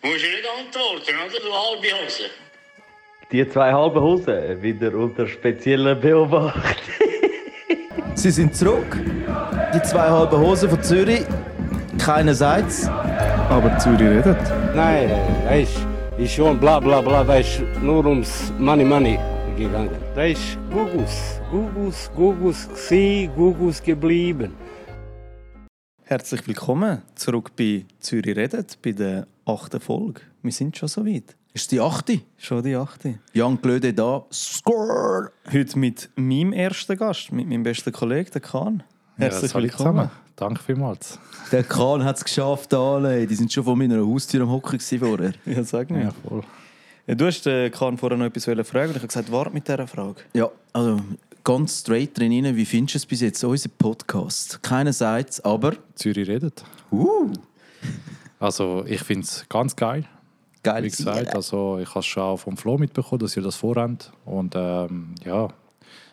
Musst du nicht antworten, oder? Du halbe Hose. Die zwei halben Hosen wieder unter spezieller Beobachtung. Sie sind zurück. Die zwei halben Hosen von Zürich. Keinerseits. Aber Zürich redet. Nein, da ist, ist schon bla bla bla, ist nur ums Money Money gegangen. Da ist Gugus, Gugus, Gugus gsi, Gugus geblieben. Herzlich willkommen zurück bei Zürich redet, bei der achten Folge. Wir sind schon so weit. Ist die achte? Schon die achte. Jan Glöde da. Score! Heute mit meinem ersten Gast, mit meinem besten Kollegen, der Kahn. Herzlich ja, willkommen. Zusammen. Danke vielmals. Der Kahn hat es geschafft, alle. Die sind schon von meiner Haustür am Hocken vorher. Ja, sag mir. Ja, voll. Ja, du hast den Kahn vorher noch etwas fragen und ich habe gesagt, warte mit dieser Frage. Ja, also ganz straight drin rein. Wie findest du es bis jetzt, unser Podcast? Keinerseits, aber... Zürich redet. Uh, Also ich finde es ganz geil. geil. Wie gesagt, also ich habe es schon auch vom Flo mitbekommen, dass ihr das vorhabt. Und ähm, ja,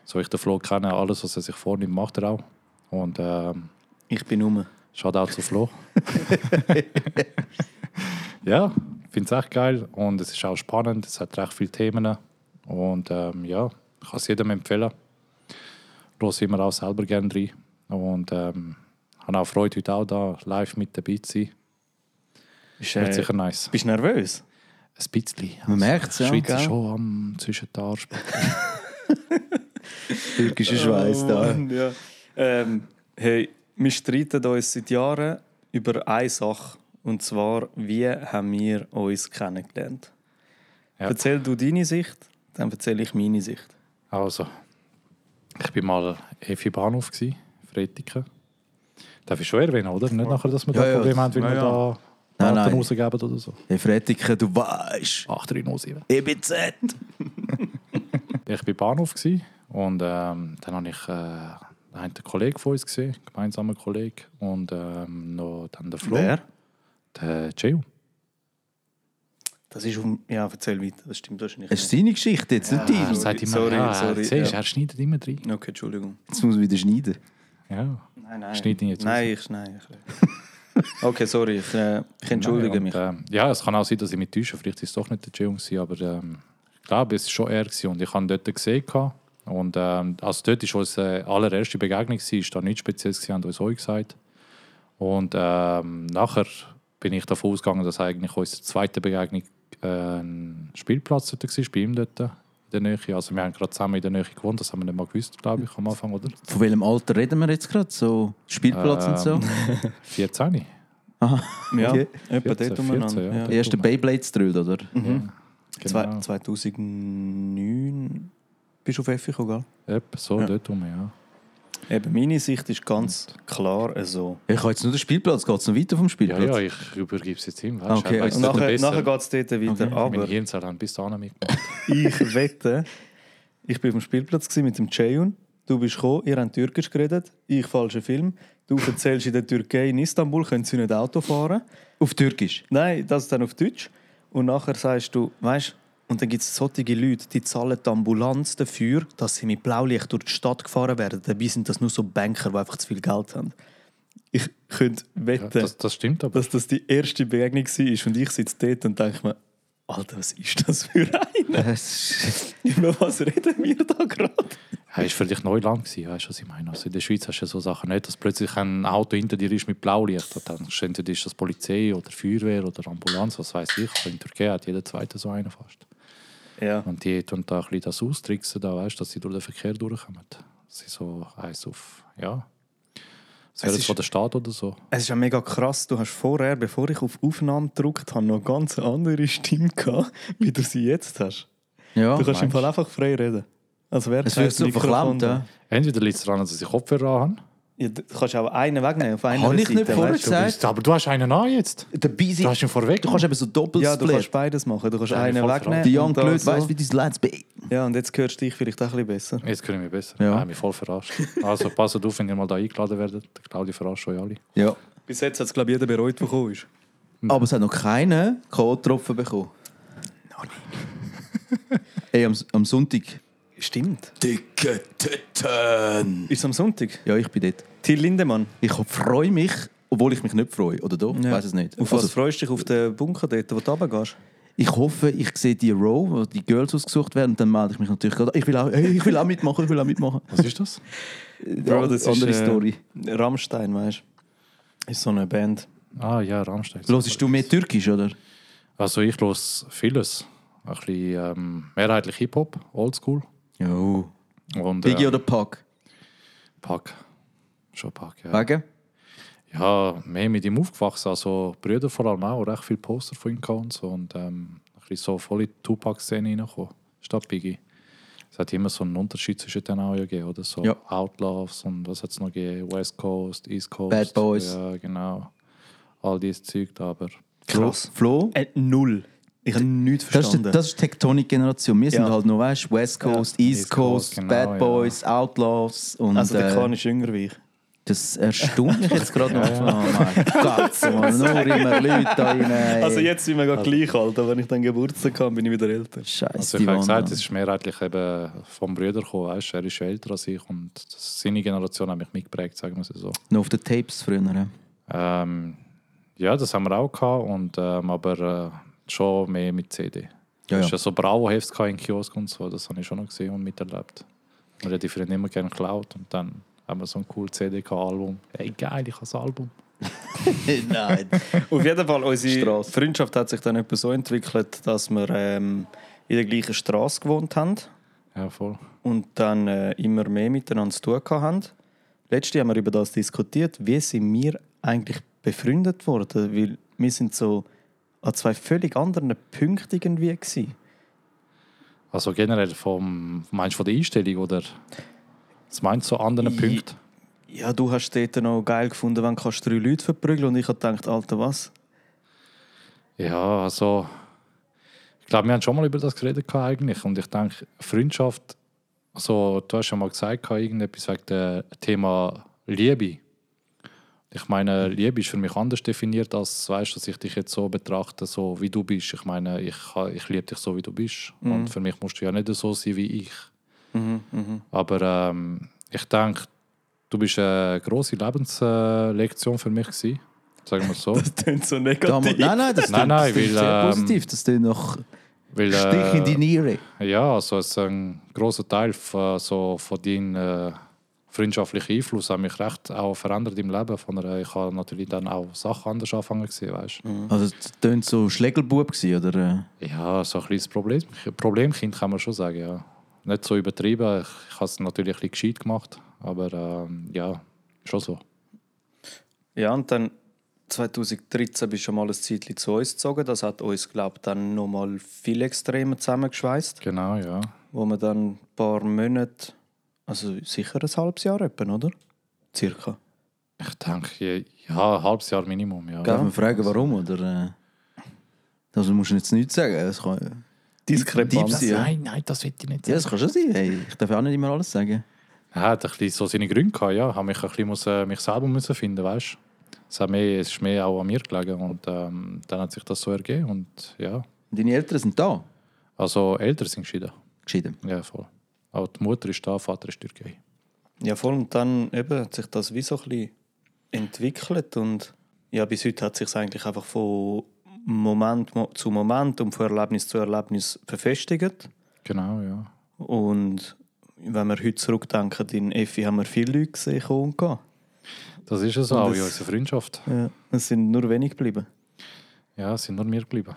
so ich den Flo kenne, alles, was er sich vornimmt, macht er auch. Und ähm, Ich bin schaut auch zu Flo. ja, ich finde es echt geil und es ist auch spannend. Es hat recht viele Themen. Und ähm, ja, ich kann es jedem empfehlen. Los immer auch selber gerne rein. Und ähm, habe auch Freude, heute auch da live mit dabei zu sein. Bist, Wird äh, sicher nice. bist du nervös? Ein bisschen. Man merkt's, ja, Die Schweiz gell? ist schon am zwischen den Arsch. Türkischer Schweiß da. Ja. ähm, hey, wir streiten uns seit Jahren über eine Sache. Und zwar, wie haben wir uns kennengelernt? Ja. Erzähl du deine Sicht, dann erzähle ich meine Sicht. Also, ich war mal Efi Bahnhof, Fretiken. Darf ich schon erwähnen, oder? Nicht nachher, dass wir Ja, da ja. Probleme haben, weil Ja, wir ja. da Nein, Daten nein. rausgeben oder so. Hey, Fretiken, du weißt. 837. EBZ. Ich war Bahnhof gsi und ähm, dann habe ich äh, einen Kollegen von uns gesehen, einen gemeinsamen Kollegen. Und ähm, noch dann der Flo. Wer? Der Geo. Das ist um. Ja, erzähl weiter. Das stimmt wahrscheinlich Das ist seine Geschichte, jetzt nicht Er die. sagt immer, sorry, ja, sorry, siehst, ja. er schneidet immer drin. nicht. Okay, Entschuldigung. Jetzt muss man wieder schneiden. Ja. Nein, nein. Schneid ihn jetzt Nein, ich schneide. okay, sorry. Ich, äh, ich entschuldige Nein, mich. Und, ähm, ja, es kann auch sein, dass ich mich täusche. Vielleicht ist es doch nicht der gewesen, aber ähm, ich glaube, es war schon er. Gewesen. Und ich habe ihn dort gesehen. Und ähm, also dort war unsere allererste Begegnung. Es war da nichts Spezielles, gewesen, haben uns euch gesagt. Und ähm, nachher bin ich davon ausgegangen, dass eigentlich unsere zweite Begegnung äh, ein Spielplatz dort war, bei ihm dort der Nähe. Also wir haben gerade zusammen in der Nähe gewohnt, das haben wir nicht mal gewusst, glaube ich, am Anfang, oder? Von welchem Alter reden wir jetzt gerade? So Spielplatz und so? Ähm, 14. Aha. ja, okay. etwa 14, dort umeinander. 14, ja. ja. Erster Beyblades-Drill, oder? Mhm. Genau. Zwei- 2009 bist du auf Effi gegangen, gell? So Ja. dort rum, ja. Eben, meine Sicht ist ganz klar so. Ich habe jetzt nur den Spielplatz. Geht es noch weiter vom Ja, Spielplatz? ja, ich übergebe es jetzt ihm. Okay, Weißt, weiss also nachher, nachher geht es dort weiter. Okay. Meine Aber Hirnzellen haben bis dahin mitgemacht. ich wette, ich war auf dem Spielplatz mit dem Ceyhun. Du bist gekommen, ihr habt Türkisch geredet. Ich falscher Film. Du erzählst in der Türkei, in Istanbul können sie nicht Auto fahren. Auf Türkisch. Nein, das dann auf Deutsch. Und nachher sagst du, weißt und dann gibt es solche Leute, die zahlen die Ambulanz dafür, dass sie mit Blaulicht durch die Stadt gefahren werden. Dabei sind das nur so Banker, die einfach zu viel Geld haben. Ich könnte Ja, wetten, das, das stimmt aber. dass das die erste Begegnung war. Und ich sitze dort und denke mir, Alter, was ist das für einer? Über was reden wir da gerade? Ja, ist für dich Neuland gewesen, weißt du, was ich meine? Also in der Schweiz hast du ja so Sachen nicht, dass plötzlich ein Auto hinter dir ist mit Blaulicht. Und dann entweder ist das Polizei oder Feuerwehr oder Ambulanz, was weiß ich. In der Türkei hat jeder zweite so einen fast. Ja. Und die tun da ein bisschen das austricksen, da, weißt, dass sie durch den Verkehr durchkommen. Das ist so eins auf, ja. Das wäre von der Stadt oder so. Es ist ja mega krass. Du hast vorher, bevor ich auf Aufnahme gedrückt habe, noch eine ganz andere Stimme gehabt, wie du sie jetzt hast. Ja. Du kannst im Fall einfach frei reden. Also wer Es wird so verklemmt, ja. Entweder liegt es daran, dass ich Kopfhörer habe. Ja, du kannst auch einen wegnehmen einer Habe ich Seite. nicht vorher weißt du? gesagt? Aber du hast einen an jetzt. Dabei Du sind, hast ihn vorweg. du kannst eben so doppelt Ja, du kannst beides machen. Du kannst Ja, einen voll wegnehmen. Die Jan und dann Glöd so. weiss, wie dein Let's be. Ja, und jetzt hörst du dich vielleicht auch ein bisschen besser. Jetzt können wir besser. Ja. Ja. Ich mich voll verarscht. Also passt auf, wenn ihr mal da eingeladen werdet. Der Claudia verarscht euch alle. Ja. Bis jetzt hat es, glaube ich, jeder bereut, der gekommen ist. Aber es hat noch keinen K.O.-Tropfen bekommen. Noch nicht. Ey, am, am Sonntag. Stimmt. Dicke Titten. Ist es am Sonntag? Ja, ich bin dort. Till Lindemann. Ich freue mich obwohl ich mich nicht freue. Oder doch? Ich Ja. weiß es nicht. Auf Also, was freust du dich auf den Bunker dort, wo du runtergehst? ich hoffe, ich sehe die Row, wo die Girls ausgesucht werden, und dann melde ich mich natürlich gerade. Ich will auch, hey, ich will auch mitmachen, ich will auch mitmachen. Was ist das? Bro, das andere ist, äh, Story. Rammstein, weißt du? Ist so eine Band. Ah ja, Rammstein. Hörst du mehr Türkisch, oder? Also ich los vieles. Ein bisschen ähm, mehrheitlich Hip-Hop, Oldschool. Jo. Und Biggie ähm, oder Pack? Pack. Schon Pack, ja. Wegen? Ja, mehr mit ihm aufgewachsen. Also Brüder vor allem auch, recht viele Poster von ihm gehabt und so. Und ähm, ein bisschen so voll in die Tupac-Szene reingekommen, statt Biggie. Es hat immer so einen Unterschied zwischen denen auch gegeben, oder? So Ja. Outlaws und was hat es noch gegeben? West Coast, East Coast. Bad Boys. Ja, genau. All dieses Zeug da, aber... Krass. Flo? Äh, null. Ich habe nichts Das ist, verstanden. das ist Tektonik-Generation. Wir sind Ja. halt noch, weißt du, West Coast, East, East Coast, genau, Bad ja. Boys, Outlaws. Und, also der äh, Kahn ist jünger wie ich. Das erstaunt mich jetzt gerade noch. Oh mein Gott, Mann, nur immer Leute da rein. Also jetzt sind wir gerade gleich alt, aber wenn ich dann Geburtstag habe, bin ich wieder älter. Scheiße, Also ich habe gesagt, es ist mehrheitlich eben vom Brüder gekommen, weißt? er ist schon älter als ich und seine Generation hat mich mitgeprägt, sagen wir es so. Noch auf den Tapes früher. ja. Ähm, ja, das haben wir auch gehabt, und, ähm, aber äh, schon mehr mit CD. Ja, Ja, ja. ja. so Bravo-Hefts in Kiosk und so, das habe ich schon noch gesehen und miterlebt. Haben die früher immer gerne geklaut und dann haben wir so ein cooles CD gehabt, Album. Ey geil, ich habe das Album. Nein. Auf jeden Fall, unsere Strasse. Freundschaft hat sich dann etwa so entwickelt, dass wir ähm, in der gleichen Straße gewohnt haben Ja, voll. und dann äh, immer mehr miteinander zu tun haben. Letztes haben wir über das diskutiert, wie sind wir eigentlich befreundet worden, weil wir sind so an zwei völlig anderen Punkten irgendwie gewesen. Also generell vom, meinst du von der Einstellung oder was meinst du so anderen I- Punkten? Ja, du hast dort noch geil gefunden, wenn du drei Leute verprügeln und ich habe gedacht, Alter, was? Ja, also ich glaube, wir haben schon mal über das geredet eigentlich und ich denke, Freundschaft, also du hast ja mal gesagt, irgendetwas wegen dem Thema Liebe. Ich meine, Liebe ist für mich anders definiert, als weißt, dass ich dich jetzt so betrachte, so wie du bist. Ich meine, ich, ich liebe dich so, wie du bist. Und für mich musst du ja nicht so sein wie ich. Aber ähm, ich denke, du bist eine grosse Lebenslektion für mich gewesen. Sagen wir es so. Das klingt so Damals, negativ. nein, nein, das Nein, klingt- nein, weil, sehr ähm, positiv. Das klingt nach Weil, Stich in die äh, Niere. Ja, also es ist ein großer Teil von, so, von deinem äh, freundschaftlichen Einfluss hat mich recht auch verändert im Leben. Von der, ich habe natürlich dann auch Sachen anders anfangen gesehen, weißt Also, das klingt so Schlägelbub gewesen, oder? äh? Ja, so ein kleines Problem, Problemkind kann man schon sagen, ja. Nicht so übertrieben, ich, ich habe es natürlich ein bisschen gescheit gemacht, aber ähm, ja, schon so. Ja, und dann 2013 bist du schon mal ein Zeitchen zu uns gezogen. Das hat uns, glaube ich, dann noch mal viel extremer zusammengeschweißt. Genau, ja. Wo wir dann ein paar Monate, also sicher ein halbes Jahr etwa, oder? Circa. Ich denke, ja, ein halbes Jahr Minimum, ja. Darf man fragen, warum? Oder, äh? Also, musst du jetzt nichts sagen. Das kann, Diskrepanz. Ja. Nein, nein, das will ich nicht ja, das kann schon sein. Hey, ich darf auch nicht immer alles sagen. Er hat ein bisschen so seine Gründe gehabt, ja. Ich habe mich ein bisschen muss, äh, mich selber müssen finden, weißt es, hat mehr, es ist mehr auch an mir gelegen und ähm, dann hat sich das so ergeben und ja. Deine Eltern sind da. Also Eltern sind geschieden. Geschieden. Ja, voll. Auch die Mutter ist da, der Vater ist Türkei. Ja, voll. Und dann eben hat sich das wie so ein bisschen entwickelt. Und ja, bis heute hat sich es eigentlich einfach von Moment mo- zu Moment und von Erlebnis zu Erlebnis verfestigt. Genau, ja. Und wenn wir heute zurückdenken, in Effi haben wir viele Leute gesehen kommen und gehen. Das ist es Und auch das- in unserer Freundschaft. Ja, es sind nur wenig geblieben. Ja, es sind nur wir geblieben.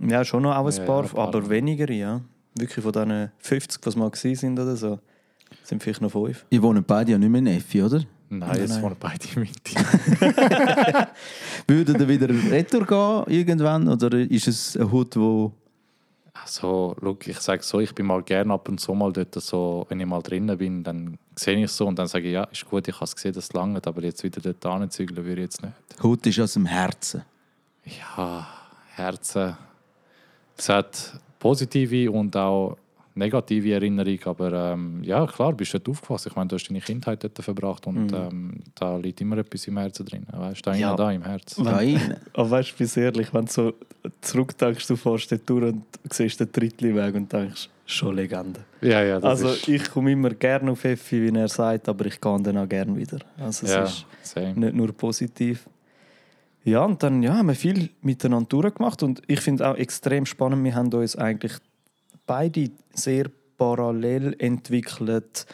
Ja, schon noch auch ein Ja, paar, ja, ein paar. aber weniger, ja. Wirklich von diesen 50, was mal gewesen sind oder so, sind vielleicht noch fünf. Ihr wohnt beide ja nicht mehr in Effi, oder? Nein, jetzt nein. wollen beide in Mitte. Würdet ihr wieder retour gehen irgendwann? Oder ist es ein Hut, wo. Also, look, ich sage so, ich bin mal gerne ab und zu mal dort so, wenn ich mal drinnen bin, dann sehe ich es so und dann sage ich, ja, ist gut, ich habe es gesehen, das lange, aber jetzt wieder dort anzügeln würde ich jetzt nicht. Hut ist aus dem Herzen. Ja, Herzen. Es hat positive und auch negative Erinnerungen, aber ähm, ja, klar, bist du dort aufgewachsen. Ich meine, du hast deine Kindheit dort verbracht und ähm, da liegt immer etwas im Herzen drin. Weißt du, da, Ja. da im Herz. Da rein. Aber weißt du, bis ehrlich, wenn du so zurückdenkst, du fährst dort durch und siehst den dritten Weg und denkst, schon Legende. Ja, ja, das Also ist, ich komme immer gerne auf Effi, wie er sagt, aber ich gehe dann auch gerne wieder. Also es ja, ist same. nicht nur positiv. Ja, und dann ja, haben wir viel miteinander durchgemacht und ich finde auch extrem spannend, wir haben uns eigentlich beide sehr parallel entwickelt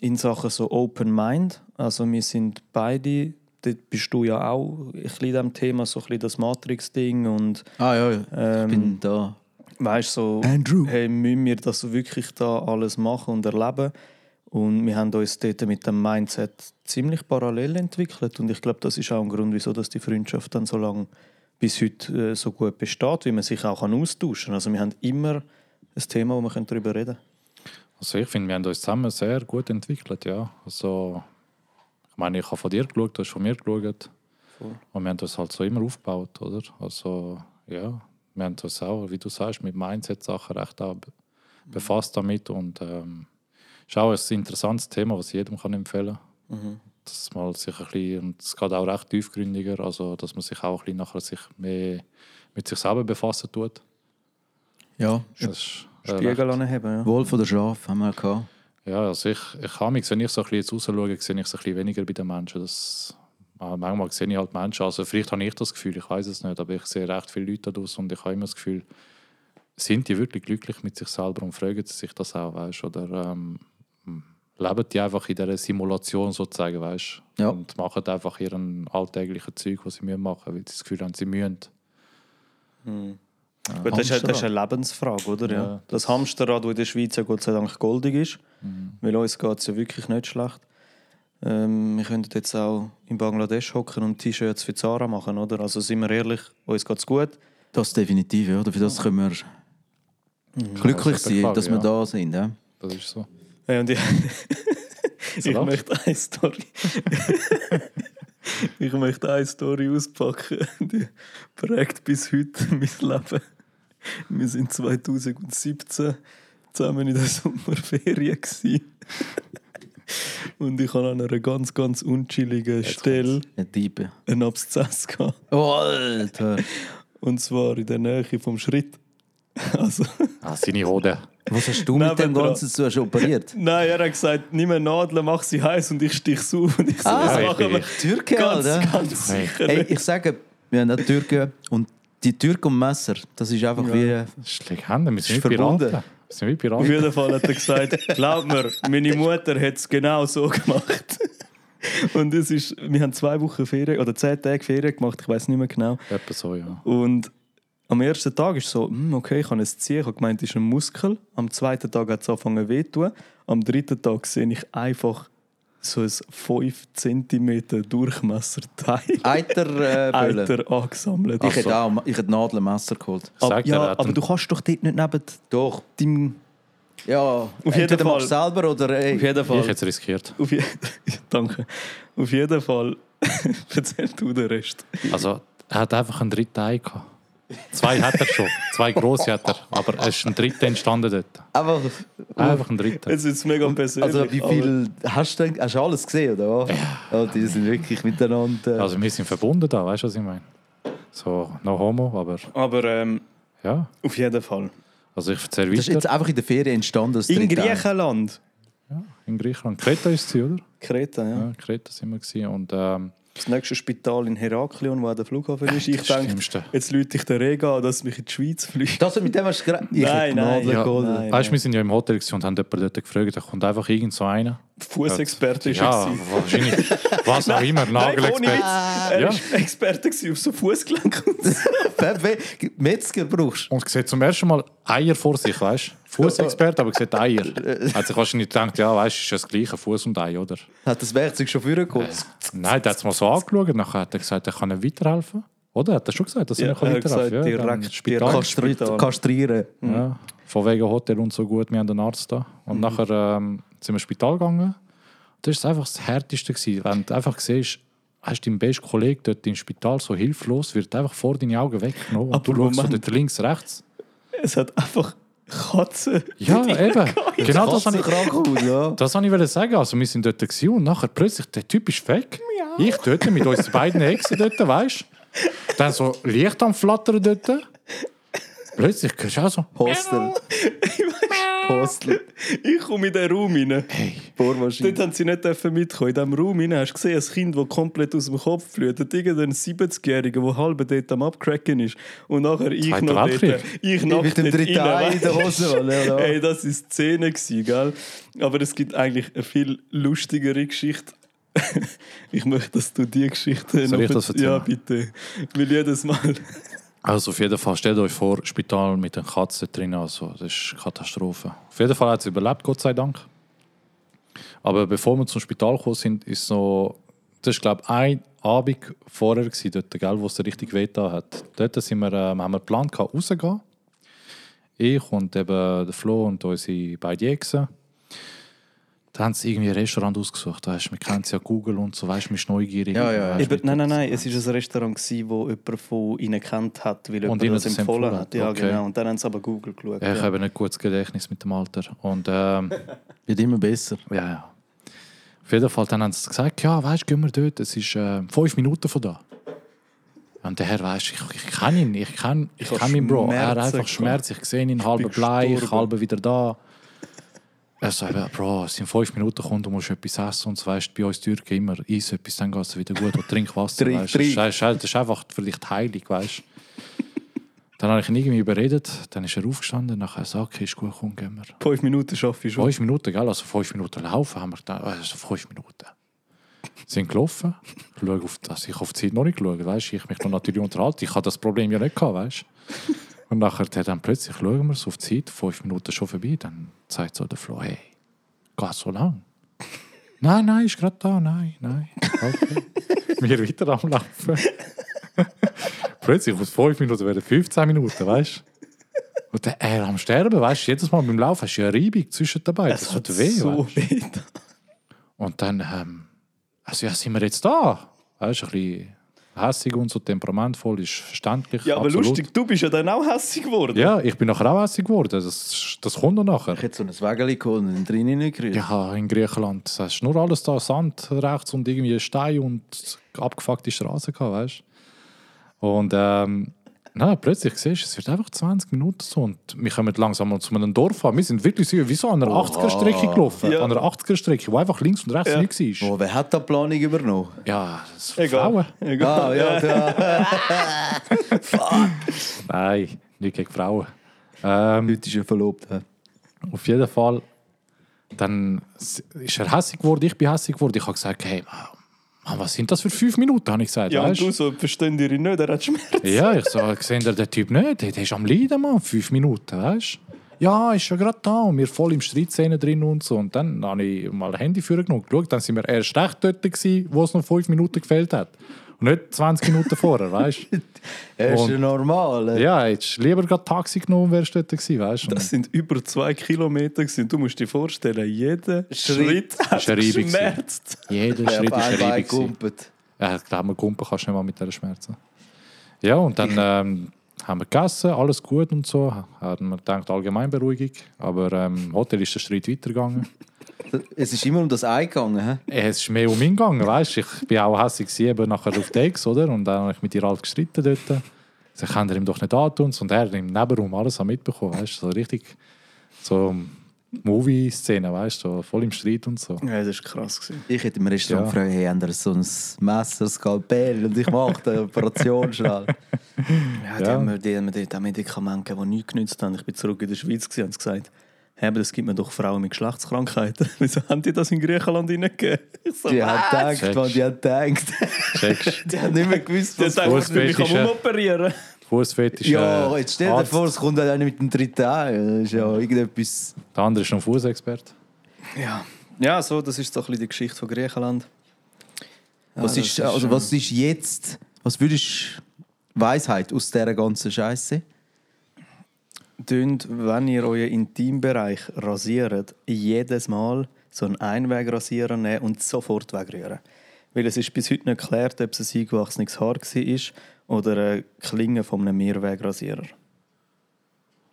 in Sachen so Open Mind. Also wir sind beide, dort bist du ja auch ein bisschen in diesem Thema, so ein bisschen das Matrix-Ding und Ah ja, ja. ähm, ich bin da. weißt so, Andrew. hey, müssen wir das wirklich da alles machen und erleben? Und wir haben uns dort mit dem Mindset ziemlich parallel entwickelt. Und ich glaube, das ist auch ein Grund, wieso dass die Freundschaft dann so lange bis heute äh, so gut besteht, wie man sich auch kann austauschen kann. Also wir haben immer ein Thema, wo wir können darüber reden Also ich finde, wir haben uns zusammen sehr gut entwickelt, ja. Also, ich meine, ich habe von dir geschaut, du hast von mir geschaut. Und wir haben das halt so immer aufgebaut, oder? Also, ja, wir haben uns auch, wie du sagst, mit Mindset-Sachen recht auch be- befasst damit und ähm, ist auch ein interessantes Thema, was ich jedem kann empfehlen kann. Das mal sich ein bisschen, und es geht auch recht tiefgründiger, also dass man sich auch ein bisschen nachher sich mehr mit sich selber befassen tut. Ja, Das ist, äh, Spiegel anheben. Ja. Wolf oder Schaf haben wir gehabt. Ja, also ich, ich habe mich, wenn ich so ein bisschen jetzt rausschaue, sehe ich es ein bisschen weniger bei den Menschen. Das, äh, manchmal sehe ich halt Menschen, also vielleicht habe ich das Gefühl, ich weiß es nicht, aber ich sehe recht viele Leute daraus und ich habe immer das Gefühl, sind die wirklich glücklich mit sich selber und fragen sie sich das auch, weißt oder ähm, leben die einfach in dieser Simulation sozusagen, weißt Ja. und machen einfach ihren alltäglichen Zeug, was sie müssen machen, weil sie das Gefühl haben, sie müssen. Gut, das, ist, eine- das ist eine Lebensfrage, oder? Ja. Ja, das Hamsterrad, das in der Schweiz ja Gott sei Dank goldig ist, weil uns geht es ja wirklich nicht schlecht. Ähm, wir könnten jetzt auch in Bangladesch hocken und T-Shirts für Zara machen, oder? Also sind wir ehrlich, uns geht es gut. Das definitiv, ja. Für das können wir glücklich das ist sein, dass wir ja. da sind. Ja. Das ist so. Hey, und ich, ich möchte eine Story. ich möchte eine Story auspacken, die prägt bis heute mein Leben. Wir sind 2017 zusammen in der Sommerferien. Und ich hatte an einer ganz, ganz unchilligen Stelle Ein Diebe. einen Abszess. Gehabt. Oh, Alter. Und zwar in der Nähe vom Schritt. Also, Ah, seine Hode. Was hast du mit dem. Ganzen zu? Hast operiert? nein, er hat gesagt, nimm eine Nadel, mach sie heiß und ich stich sie auf. Und ich so, Ah, das ja, machen wir ich Türke, ganz, Alter. ganz Hey. sicher Hey, ich sage, wir haben auch Türken und die Türken und Messer, das ist einfach wie. Das ist Legende, wir sind Ist wie Piraten. verbunden. Wir sind wie Auf jeden Fall hat er gesagt, glaub mir, meine Mutter hat es genau so gemacht. Und es ist, wir haben zwei Wochen Ferien oder zehn Tage Ferien gemacht, ich weiß nicht mehr genau. Etwa so, ja. Und am ersten Tag ist so, hm, okay, ich kann es ziehen. Ich habe gemeint, es ist ein Muskel. Am zweiten Tag hat es angefangen weh zu tun. Am dritten Tag sehe ich einfach so ein 5 cm Durchmesserteil Eiter äh. Eiter angesammelt. Ich hätte auch ich hätte Nadel und Messer geholt. Ich sag dir, er ja, aber einen- du kannst doch dort nicht neben Doch. deinem... Ja, Auf jeden entweder machst du Fall. selber oder ey. Auf jeden Fall. Ich hätte es riskiert. Auf je Danke. Auf jeden Fall erzähl du den Rest. Also, er hat einfach einen dritten Ei gehabt. Zwei hat er schon. Zwei grosse hat er. Aber es ist ein dritter entstanden dort. Einfach, Einfach ein dritter. Jetzt ist es mega persönlich. also wie viel hast du denn, hast du alles gesehen, oder? was? Ja. die sind wirklich miteinander. Also, wir sind verbunden da, weißt du, was ich meine? So, no homo, aber Aber, ähm, ja. auf jeden Fall. Also, ich erzähle das ist jetzt weiter. einfach in der Ferien entstanden. das In. Griechenland. In Griechenland. Kreta ist es, oder? Kreta, ja. Ja, Kreta sind wir. Gewesen. Und ähm, Das nächste Spital in Heraklion, wo der Flughafen ist. Ich das denke, Schlimmste. jetzt lüte ich den Rega an, dass mich in die Schweiz fliegt. Das, mit dem hast du gerade. Nein, nein, ja, nein. weißt du, wir sind ja im Hotel und haben jemanden dort gefragt, da kommt einfach irgend so einer. Fußexperte ist Ja, er. gewesen. wahrscheinlich. Was auch immer, Nein. Nagelexperte. Er Ja. war Experte gewesen auf so Fußgelenk und so. Pepe, Metzger brauchst du. Und sieht zum ersten Mal Eier vor sich, weißt du? Fußexperte, aber sieht Eier. Hat sich wahrscheinlich gedacht, ja, weißt du, ist ja das gleiche Fuß und Ei, oder? Hat das Werkzeug schon vorgeholt? Nein, der hat es mal so angeschaut, nachher hat er gesagt, er kann ihm weiterhelfen. Oder? Hat er schon gesagt, dass er Ja, ihm kann er hat weiterhelfen gesagt, Ja, direkt- Spital. direkt. Kastri Spital. kastrieren. Ja, von wegen Hotel und so gut, wir haben einen Arzt da. Und nachher ähm, sind wir ins Spital gegangen. Das war einfach das Härteste. Gewesen. Wenn du einfach siehst, hast du deinen besten Kollegen dort im Spital so hilflos, wird einfach vor deinen Augen weggenommen. Und Aber du schaust Moment. dort links, rechts. Es hat einfach Katzen. Ja, eben. Genau das habe ich, Krankenhaus, ja. das habe ich wollte sagen. Also, wir sind dort gewesen und nachher plötzlich, der Typ ist weg. Ich dort mit unseren beiden Exen dort, weißt du? Dann so Licht am Flattern dort. Plötzlich hörst du auch so. Hostel. Postel. Ich komme in den Raum rein. Hey. Bohrmaschine. Dort haben sie nicht mitkommen. In diesem Raum rein hast du gesehen, ein Kind, das komplett aus dem Kopf flutet. Irgendein 70-Jähriger, der halb dort am Abcracken ist. Und nachher ich Zweiter noch dort. Weltkrieg. Ich noch Mit dem dritten Ei in der Hose. oder? Ey, das war Szene, gewesen, gell? Aber es gibt eigentlich eine viel lustigere Geschichte. ich möchte, dass du die Geschichte Soll ich das erzählen. Ja, bitte. Weil jedes Mal. Also auf jeden Fall, stellt euch vor, Spital mit den Katzen drin, also das ist Katastrophe. Auf jeden Fall hat sie überlebt, Gott sei Dank. Aber bevor wir zum Spital gekommen sind, ist so, das ist glaube ich ein Abend vorher gewesen, dort, gell, wo es richtig weh da hat. Dort sind wir, ähm, haben wir geplant, rauszugehen. Ich und eben der Flo und unsere beiden Exen. Da haben sie irgendwie ein Restaurant ausgesucht. Weißt, wir kennen ja Google und so, weißt, man ist neugierig. Ja, ja, ja. Weisst, Eben, nein, nein, nein. Es war ein Restaurant, gewesen, wo jemand von ihnen kennt hat, weil jemand das das empfohlen empfohlen hat. Ja, okay. genau. Und dann haben sie aber Google geschaut. Ja, ich ja. habe ein gutes Gedächtnis mit dem Alter. Und ähm, Wird immer besser. Ja, ja. Auf jeden Fall dann haben sie gesagt, ja, weißt du, gehen wir dort, es ist äh, fünf Minuten von da. Und der Herr, weißt du, ich, ich kenne ihn, ich kenne ich Ich kenn meinen Bro. Er hat Schmerzen einfach. Schmerz, ich sehe ihn, halb bleich, halb wieder da. Er sagt, ja, Bro, es sind fünf Minuten, komm, du musst etwas essen und so, weißt bei uns Türken immer, iss etwas, dann geht es wieder gut, oder trink Wasser, Trink, weißt trink. Das, ist- das ist einfach vielleicht heilig, weißt. Dann habe ich ihn irgendwie überredet, dann ist er aufgestanden, nachher sagt okay, ist gut, komm, gehen wir. Fünf Minuten schaffe ich schon. Fünf Minuten, gell? Also fünf Minuten laufen haben wir gedacht, also fünf Minuten. Sind gelaufen. Ich schaue auf, also ich habe auf die Zeit noch nicht geschaut, weißt? Ich mich noch natürlich unterhalten. Ich hatte das Problem ja nicht gehabt, weißt? Und nachher dann plötzlich schauen wir so auf die Zeit, fünf Minuten schon vorbei. Dann sagt so der Flo, hey, geht so lang? nein, nein, ist gerade da, nein, nein. Okay. wir weiter am Laufen. plötzlich aus fünf Minuten werden 15 Minuten, weißt? Und dann, er am Sterben, weißt du, jedes Mal beim Laufen hast du ja eine Reibung zwischen dabei. Das tut weh, so weh. Und dann, ähm, also ja, sind wir jetzt da? Weißt du, ein bisschen hässig und so temperamentvoll, ist verständlich. Ja, aber absolut. lustig, du bist ja dann auch hässig geworden. Ja, ich bin nachher auch hässig geworden. Das, das kommt noch nachher. Ich hätte so ein Wägeli geholt und drin reingerührt. Ja, in Griechenland, das hast nur alles da, Sand rechts und irgendwie Stein und abgefuckte Straßen gehabt, weißt du? Und ähm, na, plötzlich siehst du, es wird einfach 20 Minuten so und wir kommen langsam mal zu einem Dorf an. Wir sind wirklich so, wie so an einer 80er-Strecke gelaufen. Ja. An einer 80er-Strecke, wo einfach links und rechts Ja. nichts ist. Oh, wer hat da die Planung übernommen? Ja, das ist Egal. Frauen. Egal. Ah, ja, ja. Nein, nicht gegen Frauen. Ähm, Heute ist er verlobt. hä? auf jeden Fall, dann ist er hässig geworden, ich bin hässig geworden. Ich habe gesagt, hey, Mann, was sind das für fünf Minuten, habe ich gesagt. Ja, und weißt? du so, verstehen die nicht, er hat Schmerz. Ja, ich so, gesehen der, der Typ nicht, der, der ist am Leiden, Mann, fünf Minuten, weißt du? Ja, ist ja gerade da und wir voll im Streitszene drin und so. Und dann habe ich mal ein Handy für genommen geschaut, dann sind wir erst recht dort gewesen, wo es noch fünf Minuten gefehlt hat. Und nicht 20 Minuten vorher, weißt du? Er ist ja normal. Ja, hättest lieber gerade Taxi genommen, wärst du dort gewesen, weißt du? Das sind über zwei Kilometer. Gewesen. Du musst dir vorstellen, jeder Schritt Schritt hat geschmerzt. Jeder Er Schritt hat ist ein gegumpelt. Ja, ich glaube, Gumpen kannst du nicht mal mit dieser Schmerzen. Ja, und dann ähm, haben wir gegessen, alles gut und so. Haben wir gedacht, Allgemeinberuhigung. Aber ähm, im Hotel ist der Streit weitergegangen. Es ist immer um das Ei gegangen. hä? es ist mehr um ihn gegangen, weißt du. Ich bin auch hässlich eben nachher auf Dex, oder? Und dann habe ich mit ihr Ralf gestritten dort. Sie kann er ihm doch nicht antun. Und er im Nebenraum alles mitbekommen, weißt du. So richtig so Movie-Szene, weißt du, so voll im Streit und so. Ja, das war krass. Gewesen. Ich hätte im Restaurant Ja. gefragt, hey, haben so ein Messer, Skalpell und ich mache eine Operation schnell. Ja, die Ja. haben mir, die dort auch Medikamente gegeben, die nichts genützt haben. Ich bin zurück in der Schweiz und gesagt, aber das gibt mir doch Frauen mit Geschlechtskrankheiten. Wieso haben die das in Griechenland reingegeben? Ich so, Die haben gedacht, man, die haben gedacht. Die haben nicht mehr gewusst, was mich ja. umoperieren. Fußfetisch. Ja, äh, jetzt stell dir Arzt. vor, es kommt einer mit dem dritten Ei. Das ist ja irgendetwas. Der andere ist noch ein Fußexperte. Ja. ja, so, das ist so ein bisschen die Geschichte von Griechenland. Was, Ja, ist, ist, also, äh, was ist jetzt, was würdest Weisheit aus dieser ganzen Scheiße? Tönt, wenn ihr euren Intimbereich rasiert, jedes Mal so einen Einwegrasierer nehmen und sofort wegrühren. Weil es ist bis heute nicht geklärt, ob es ein eingewachsenes Haar war oder eine Klinge von einem Mehrwegrasierer.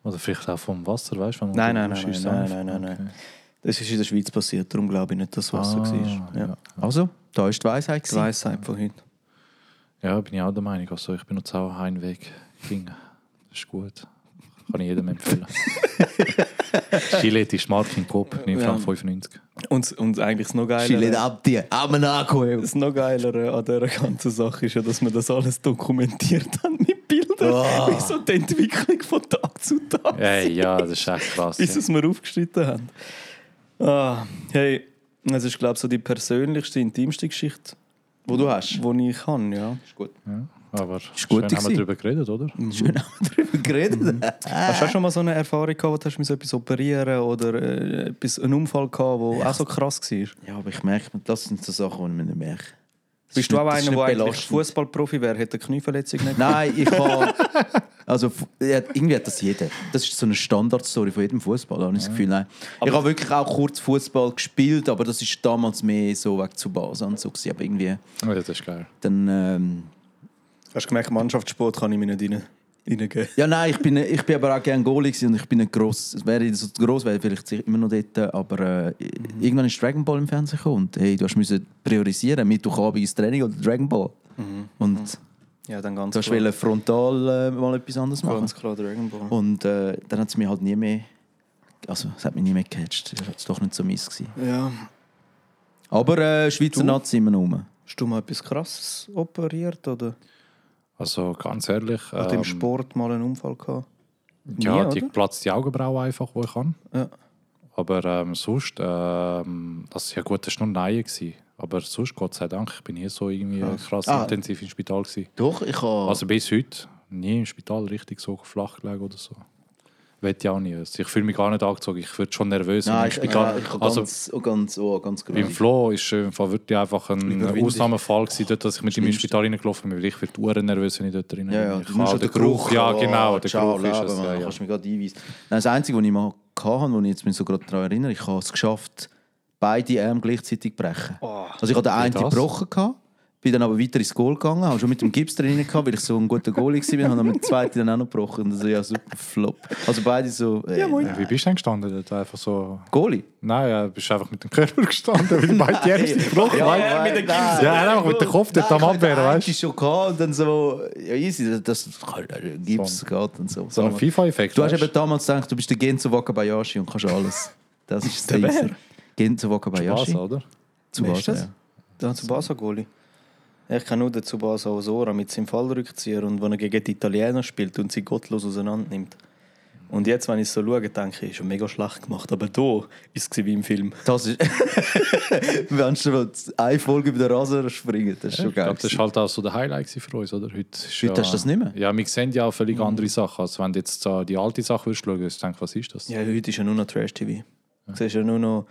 Oder vielleicht auch vom Wasser, weißt du? Nein, nein, nein, nein, nein, nein, einfach- nein. Das ist in der Schweiz passiert, darum glaube ich nicht, dass das so Ah, war. Ja. Also, da ist die Weisheit. Die gewesen. Weisheit von heute. Ja, bin ich auch der Meinung. Also ich benutze auch einen Weg. Ging. Das ist gut. Kann ich jedem empfehlen. Gillette ist Martin Coop, 9,95 Und, und eigentlich das noch Chile geilere, ab dir, am Naco. das noch geilere an dieser ganzen Sache ist ja, dass wir das alles dokumentiert haben mit Bildern. Oh. Wie so die Entwicklung von Tag zu Tag. Hey, ja, das ist echt krass. bis es wir aufgeschnitten haben. Ah, hey, das ist, glaube ich, so die persönlichste, intimste Geschichte, Wo du hast. die ich kann, ja. Ist gut. Aber gut schön haben wir darüber geredet, oder? Schön haben wir darüber geredet. Hast du auch schon mal so eine Erfahrung gehabt, wo du hast müssen etwas operieren oder äh, etwas, einen Unfall gehabt, der auch so krass war? Ja, aber ich merke, das sind so Sachen, die ich mir nicht merke. Das Bist ist du auch ist einer, der eigentlich. Fußballprofi wäre, hätte eine Knieverletzung nicht Nein, ich habe. Also, irgendwie hat das jeder. Das ist so eine Standardstory von jedem Fußballer, habe ich das Gefühl. Nein. Ich habe wirklich auch kurz Fußball gespielt, aber das ist damals mehr so weg zu Basel und so. gewesen. Aber irgendwie Ja, das ist geil. dann. Ähm, Hast du gemerkt, Mannschaftssport kann ich mir nicht rein, reingeben. ja, nein, ich bin, ich bin aber auch gerne Goalie und ich bin nicht gross. Wäre ich so gross, wäre ich vielleicht immer noch dort. Aber äh, irgendwann ist Dragon Ball im Fernsehen gekommen und hey, du müssen priorisieren, Mittwochabend ins Training oder Dragon Ball. Und Ja, dann ganz du hast klar. frontal äh, mal etwas anderes machen. Ganz klar Dragon Ball. Und äh, dann hat es mich halt nie mehr. Also, es hat mich nie mehr gecatcht. Das war doch nicht so mies. Gewesen. Ja. Aber äh, Schweizer? Nazi immer noch rum. Hast du mal etwas Krasses operiert oder Also ganz ehrlich. hast du im ähm, Sport mal einen Unfall gehabt? Ja, Nie, die oder? platzt die Augenbraue einfach, wo ich kann. Ja. Aber ähm, sonst, ähm, das ja gut, das war nur Neue. Gewesen. Aber sonst, Gott sei Dank, ich bin hier so irgendwie krass Ah. intensiv im Spital. Gewesen. Doch, ich habe. Also bis heute nie im Spital richtig so flach gelegen oder so. Wette ich auch nie. Also ich fühle mich gar nicht angezogen. Ich werde schon nervös. Nein, im ich, ich, Spital. ich, ich also ganz, oh, ganz, oh, ganz beim. Flo ist im Fall wirklich einfach ein. Ausnahmefall gewesen, dort, dass ich mit ihm ins Spital reingelaufen bin. weil Ich werde Uhren nervös, wenn ich dort drin Ja, ja, bin. du Ich kann ja den Geruch. Ja, oh, genau, der ciao, Geruch ist es. Ja, ja. kannst du mich gerade einweisen. Nein, das Einzige, was ich mal hatte, wo ich jetzt mich so gerade daran erinnere, ich habe es geschafft, beide Arme gleichzeitig zu brechen. Also ich hatte den einen gebrochen, gehabt, bin dann aber weiter ins Goal gegangen, habe schon mit dem Gips drin gehabt, weil ich so ein guter Goalie war, habe dann mit dem zweiten dann auch noch gebrochen. Und das ist ja super Flop. Also beide so... Äh, Ja, Wie bist du denn gestanden? Dort einfach so... Goalie? Nein, ja, du bist einfach mit dem Körper gestanden, weil beide die Hälfte gebrochen Ja, waren. ja, mit dem Gips. Ja, einfach mit dem Kopf dort am Abwehren, weißt du? du? schon gehabt und dann so... Ja, easy, das, das Gips So geht und so. So ein FIFA-Effekt. Du hast eben damals gedacht, du bist der Genzo Wakabayashi und kannst alles. Das ist Der? Easy. Genzo Wakabayashi. Spaß, oder? Zu Wer ist Basel, das? Der Tsubasa-Goalie. Ich kenne nur den Tsubasa Osora mit seinem Fallrückzieher und wenn er gegen die Italiener spielt und sie gottlos auseinander nimmt. Und jetzt, wenn ich so schaue, denke ich, ist schon mega schlecht gemacht. Aber da ist es wie im Film. Das ist. Wenn du mal eine Folge über den Rasen springen, das ist schon Ich geil. glaube, das war halt auch so der Highlight für uns, oder? Heute, ist Heute ja, hast du das nicht mehr? Ja, wir sehen ja auch völlig Mhm. andere Sachen. Also wenn du jetzt so die alte Sache würdest schauen, würdest du denken, was ist das? Ja, heute ist ja nur noch Trash-TV. Du siehst ja nur noch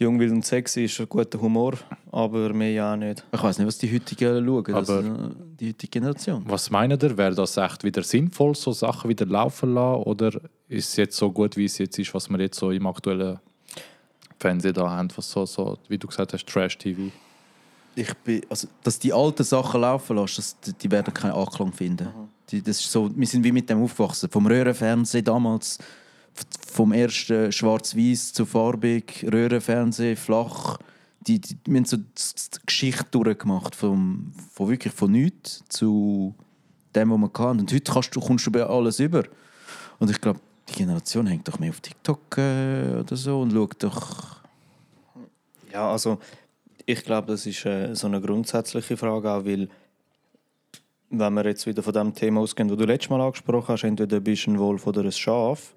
jung, wild und sexy, ist ein guter Humor, aber mehr ja auch nicht. Ich weiß nicht, was die heutigen schauen. Das Aber- ist, äh, die heutige Generation. Was meint ihr, wäre das echt wieder sinnvoll, so Sachen wieder laufen lassen? Oder ist es jetzt so gut, wie es jetzt ist, was wir jetzt so im aktuellen Fernsehen da haben, was so, so wie du gesagt hast, Trash-TV? Ich bin, also, dass die alten Sachen laufen lässt, das, die- die werden keinen Anklang finden. Die, das ist so, wir sind wie mit dem aufgewachsen. Vom Röhrenfernsehen damals, vom ersten schwarz-weiß zu farbig, Röhrenfernsehen, flach. Die, die, wir haben so die, Geschichte durchgemacht, vom, von wirklich von nichts zu dem, was man kann. Und heute kannst du, kommst du bei alles über. Und ich glaube, die Generation hängt doch mehr auf TikTok äh, oder so und schaut doch... Ja, also ich glaube, das ist äh, so eine grundsätzliche Frage auch, weil wenn wir jetzt wieder von dem Thema ausgehen, das du letztes Mal angesprochen hast, entweder bist du ein Wolf oder ein Schaf,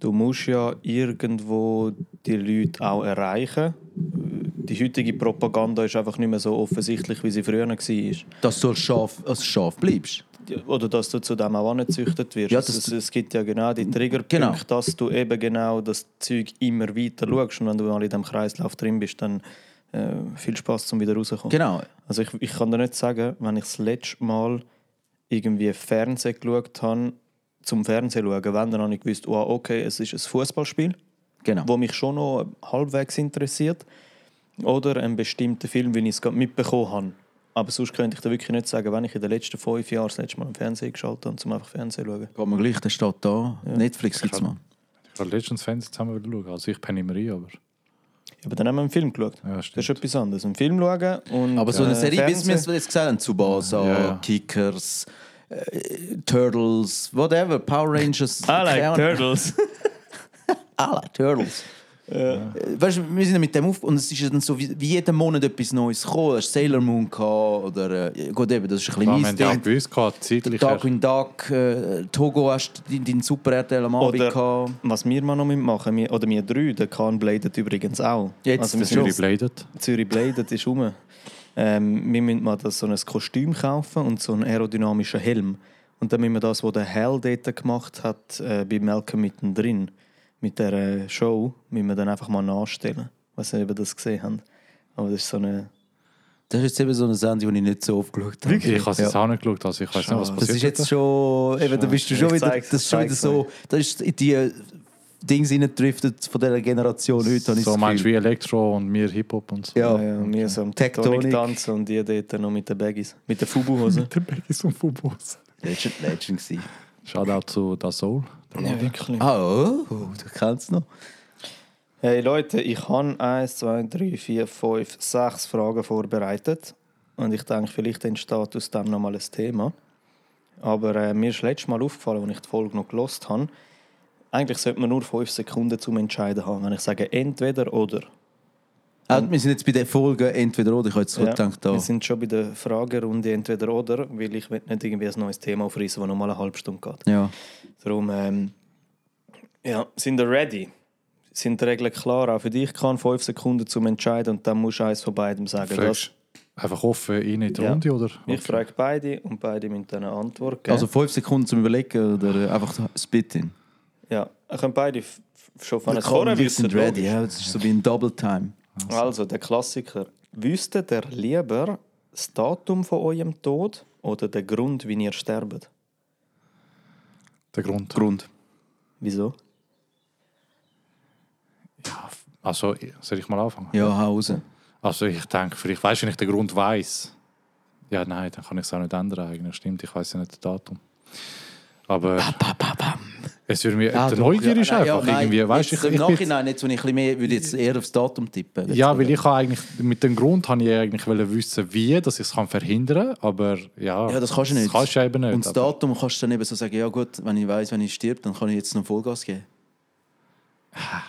du musst ja irgendwo die Leute auch erreichen. Die heutige Propaganda ist einfach nicht mehr so offensichtlich, wie sie früher war. Dass du als Schaf, als Schaf bleibst. Oder dass du zu dem auch angezüchtet wirst. Ja, es, es gibt ja genau die Triggerpunkte, Genau. dass du eben genau das Zeug immer weiter schaust. Und wenn du mal in diesem Kreislauf drin bist, dann äh, viel Spaß um wieder rauszukommen. Genau. Also ich, ich kann dir nicht sagen, wenn ich das letzte Mal irgendwie Fernsehen geschaut habe, zum Fernsehen schauen, wenn, dann habe ich gewusst, oh, okay, es ist ein Fußballspiel, genau. wo mich schon noch halbwegs interessiert. Oder einen bestimmten Film, wie ich es gerade mitbekommen habe. Aber sonst könnte ich dir wirklich nicht sagen, wenn ich in den letzten fünf Jahren das letzte Mal im Fernsehen geschaltet habe, um einfach Fernsehen zu schauen. Geht mir gleich, der steht da. Netflix gibt es mal. Ich habe letztens Fernsehen zusammen schauen. Also ich penne immer rein, aber... Aber dann haben wir einen Film geschaut. Ja, das ist etwas anderes. Einen Film schauen und Aber so eine äh, Serie, wie Fernsehen- wir es jetzt gesagt haben, Tsubasa, Ja, ja. Kickers, äh, Turtles, whatever, Power Rangers. I like. Turtles. I like Turtles. Äh, Weißt du, wir sind ja mit dem auf und es ist ja dann so wie, wie jeden Monat etwas Neues gekommen. Du hast Sailor Moon gehabt, oder äh, gut eben, das ist ein Da bisschen haben mein wir auch Ding. gewusst, gehabt, zeitlich. Darkwing Duck, äh, Togo hast du deinen dein Super RTL am Abend Oder gehabt. was wir mal noch machen, wir, oder wir drei, der Kahn Bladet übrigens auch. Jetzt, also Zürich Bladed. Zürich Bladet ist rum. Ähm, wir müssen mal das, so ein Kostüm kaufen und so einen aerodynamischen Helm. Und dann müssen wir das, was der Hell dort gemacht hat, äh, bei Malcolm mittendrin, mit der äh, Show, müssen wir dann einfach mal nachstellen. Ich weiß nicht, ob ihr das gesehen habt. Aber das ist so eine... Das ist jetzt eben so eine Sendung, die ich nicht so oft geschaut habe. Ich habe es jetzt auch nicht geschaut, also ich weiß nicht, was Schade. Das passiert ist jetzt schon, eben, da bist du schon Ich wieder, das ist schon wieder so, das ist in die Dings reingedriftet von dieser Generation heute, So meinst du wie Elektro und wir Hip-Hop und so. Ja. Ja, ja, wir so am Tectonic. Tectonic tanzen und die dort noch mit den Baggies. Mit den Fubu-Hosen. Der Baggies und Fubos. Legend, Legend gewesen. Shoutout zu Da Soul. ja, wirklich. Ah, oh, oh, du kennst noch. Hey Leute, ich habe 1, 2, 3, 4, 5, 6 Fragen vorbereitet. Und ich denke, vielleicht entsteht aus dem noch mal ein Thema. Aber äh, mir ist letztes Mal aufgefallen, als ich die Folge noch gelost habe, eigentlich sollte man nur 5 Sekunden zum Entscheiden haben. Wenn ich sage entweder oder. Ah, wir sind jetzt bei der Folge entweder oder. Ich habe jetzt so Ja, gedacht, da. Wir sind schon bei der Fragerunde entweder oder, weil ich will nicht irgendwie ein neues Thema aufreißen, das noch mal eine halbe Stunde geht. Ja. Darum, ähm, ja, sind ihr ready? Sind die Regeln klar? Auch für dich kann 5 Sekunden zum Entscheiden und dann musst du eins von beidem sagen. Das, Fragst einfach offen rein in die Ja. Runde, oder? ich frage beide und beide müssen dann eine Antwort geben. Also fünf Sekunden zum Überlegen oder äh, einfach Spit-in. Ja, ihr könnt beide schon von Wir vorne wir wissen. ready. Ja, das ist so wie ein Double-Time. Also, der Klassiker. Wüsste der lieber das Datum von eurem Tod oder den Grund, wie ihr sterbt? Der Grund. Grund. Wieso? Also, soll ich mal anfangen? Ja, hau raus. Also, ich denke, vielleicht weißt du, wenn ich den Grund weiß. Ja, nein, dann kann ich es auch nicht ändern. Eigentlich. Stimmt, ich weiß ja nicht das Datum. Aber es würde mir. Ah, ja, ist nein, einfach ja, nein, irgendwie. Weißt, jetzt ich, Im ich bin- Nachhinein, jetzt, wenn ich ein mehr, würde jetzt eher aufs Datum tippen. Ja, weil ich habe eigentlich mit dem Grund habe ich eigentlich wollen wissen, wie, dass ich es kann verhindern, aber ja. Ja, das kannst du nicht. Das kannst du eben nicht. Und das Datum kannst du dann eben so sagen, ja gut, wenn ich weiß, wenn ich stirb, dann kann ich jetzt noch Vollgas geben.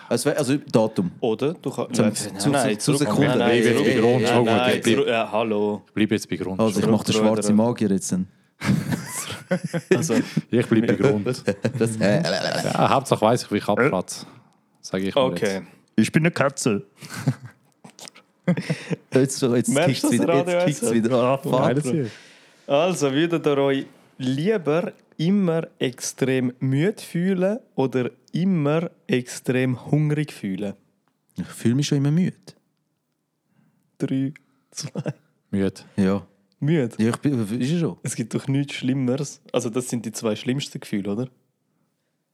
Also, also Datum. Oder du kannst. Zum- Nein, zu- nein, zu Sekunden. Nein, nein, Bleib jetzt bei Grund, Ja, nein, ich bleib- zurück- ja, hallo. Ich bleibe jetzt bei Grund. Also ich mache den schwarzen? Magier jetzt. dann. Also, ich bleibe bei Grund. Das, äh, Ja, Hauptsache weiss ich, wie ich abplatze. Sage ich mal okay. jetzt. Ich bin eine Katze. jetzt jetzt kickt es wieder, jetzt kickt's wieder an. Geiles Fuck. Ziel. Also, würdet ihr euch lieber immer extrem müde fühlen oder immer extrem hungrig fühlen? Ich fühle mich schon immer müde. Drei, zwei. Müde. Ja. Müde. ja ich bin, ist ja schon. Es gibt doch nichts Schlimmeres. Also, das sind die zwei schlimmsten Gefühle, oder?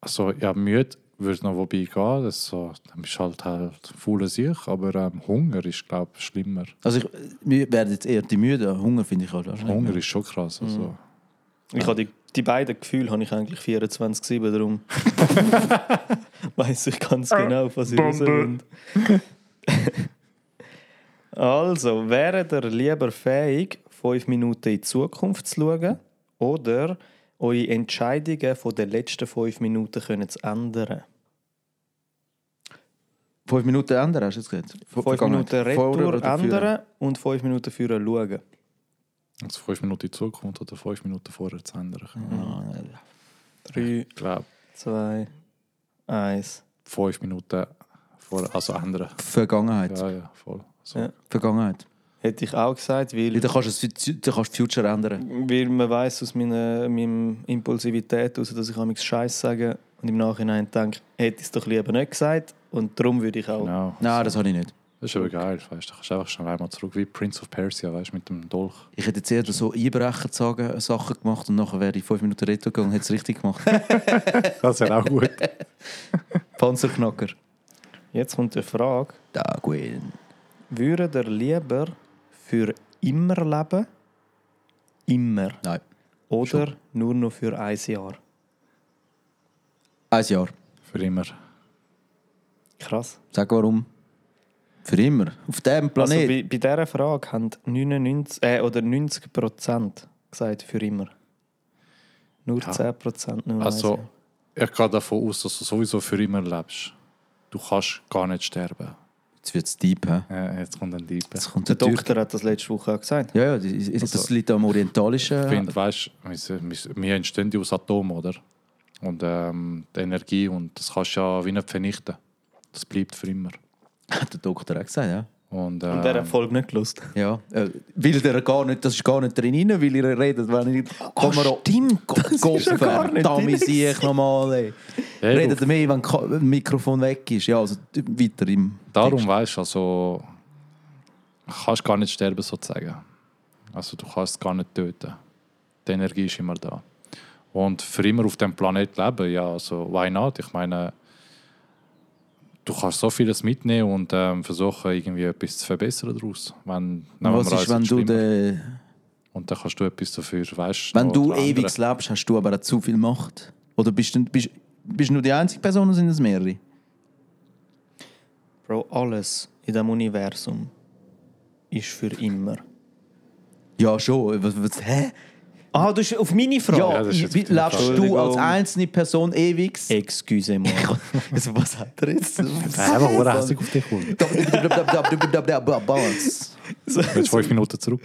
Also, ja, müde würde noch wobei gehen. Das ist so, dann bist du halt, halt faul sich, aber ähm, Hunger ist, glaube ich, schlimmer. Also ich, wir werden jetzt eher die müde. Hunger finde ich halt wahrscheinlich. Hunger ist schon krass. Also. Ich habe die, die beiden Gefühle habe ich eigentlich 24-7, darum weiß ich ganz genau, was ich raus will. Also, wäre ihr lieber fähig, fünf Minuten in die Zukunft zu schauen oder eure Entscheidungen von den letzten fünf Minuten können zu ändern? Fünf Minuten ändern, hast du jetzt gesagt? Fünf Vergangenheit. Minuten Retour ändern und fünf Minuten führen schauen. Also fünf Minuten in die Zukunft oder fünf Minuten vorher zu ändern. Drei, Ich glaube, zwei, eins. fünf Minuten vorher, also ändern. Vergangenheit. Ja, ja, voll. So. Ja. Vergangenheit. Hätte ich auch gesagt, weil... Ja, Dann kannst du das- Future ändern. Weil man weiß aus meiner, meiner Impulsivität, aus, dass ich manchmal Scheiß sage und im Nachhinein denke, hätte ich es doch lieber nicht gesagt. Und darum würde ich auch. Genau. Nein, das habe ich nicht. Das ist aber geil, weißt du. Da kannst einfach schon einmal zurück, wie Prince of Persia, weißt du, mit dem Dolch. Ich hätte jetzt eher so Einbrechen sagen, Sachen gemacht und nachher wäre ich fünf Minuten Retro gegangen und hätte es richtig gemacht. Das wäre auch gut. Panzerknacker. Jetzt kommt die Frage: Da, Gwen. Würdet ihr lieber für immer leben? Immer. Nein. Oder nur noch für ein Jahr? Ein Jahr. Für immer. Krass. Sag warum. Für immer. Auf diesem Also Planet. bei, bei dieser Frage haben 99, äh, oder 90 Prozent gesagt für immer. Nur 10% nur Also, ich gehe davon aus, dass du sowieso für immer lebst. Du kannst gar nicht sterben. Jetzt wird es deep, hä? Ja, jetzt kommt ein. Jetzt kommt Der. Doktor hat das letzte Woche auch gesagt. Ja, ja, das Also, liegt am orientalischen. Ich finde, weißt wir, wir entstehen aus Atomen, oder? Und ähm, die Energie, und das kannst du ja wie nicht vernichten. Das bleibt für immer. Hat der Doktor auch gesagt, ja. Und, Und der ähm, hat Folge nicht gelost. Ja, äh, weil der gar nicht, das ist gar nicht drin, rein, weil ihr redet, wenn ich... Oh, stimmt, Gott, ist ja gar nicht drin sehe ich nochmal, ey. ja, Redet mehr, wenn das Mikrofon weg ist. Ja, also weiter im Darum Text. weißt du, also kannst gar nicht sterben sozusagen. Also du kannst es gar nicht töten. Die Energie ist immer da. Und für immer auf dem Planet leben, ja, also why not? Ich meine, du kannst so vieles mitnehmen und ähm, versuchen irgendwie etwas zu verbessern daraus. Wenn, Was ist, wenn du, de, Und dann kannst du etwas dafür, weißt wenn du ewig lebst, hast du aber auch zu viel Macht? Oder bist du, bist, bist du nur die einzige Person oder sind es mehrere? Bro, alles in diesem Universum ist für immer. Ja, schon. Was, was, hä? Ah, du hast auf meine Frage? Ja, das ist jetzt wie, jeden lebst du als einzelne Person ewig? Excuse-moi. Also, was hat er jetzt? Einfach nur hässlich auf dich kommen. Balance. Jetzt fünf Minuten zurück.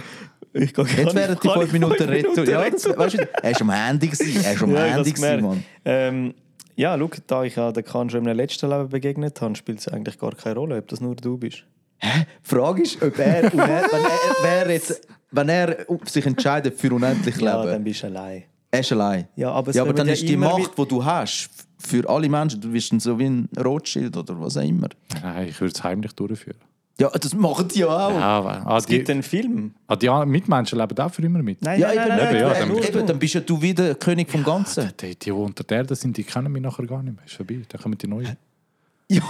Ich kann Jetzt werden die fünf Minuten retour. Ja, jetzt, weißt du, er war am Handy, gewesen, er war am Ja, ich Handy, hab's gemerkt. gewesen, Mann. Ähm, ja, schau, da ich ja den Kahn schon im letzten Leben begegnet habe, spielt es eigentlich gar keine Rolle, ob das nur du bist. Die Frage ist, ob er, er wenn, er, wer jetzt, wenn er sich entscheidet für unendlich Ja, Leben, dann bist du allein. er ist allein. Ja, aber, Ja, aber dann ja ist die Macht, die du hast, für alle Menschen, du bist dann so wie ein Rothschild oder was auch immer. Nein, ich würde es heimlich durchführen. Ja, das machen die ja auch. Ja, aber, ah, Es die, gibt einen Film. ah, die Mitmenschen leben auch für immer mit. Nein, Ja, nein, eben, nein, nein, eben, ja, nein, dann nur eben, dann bist ja du wieder der König vom Ganzen. Die, die, die unter der Erde sind, die kennen mich nachher gar nicht mehr. Ist vorbei. Dann kommen die neuen. Ja,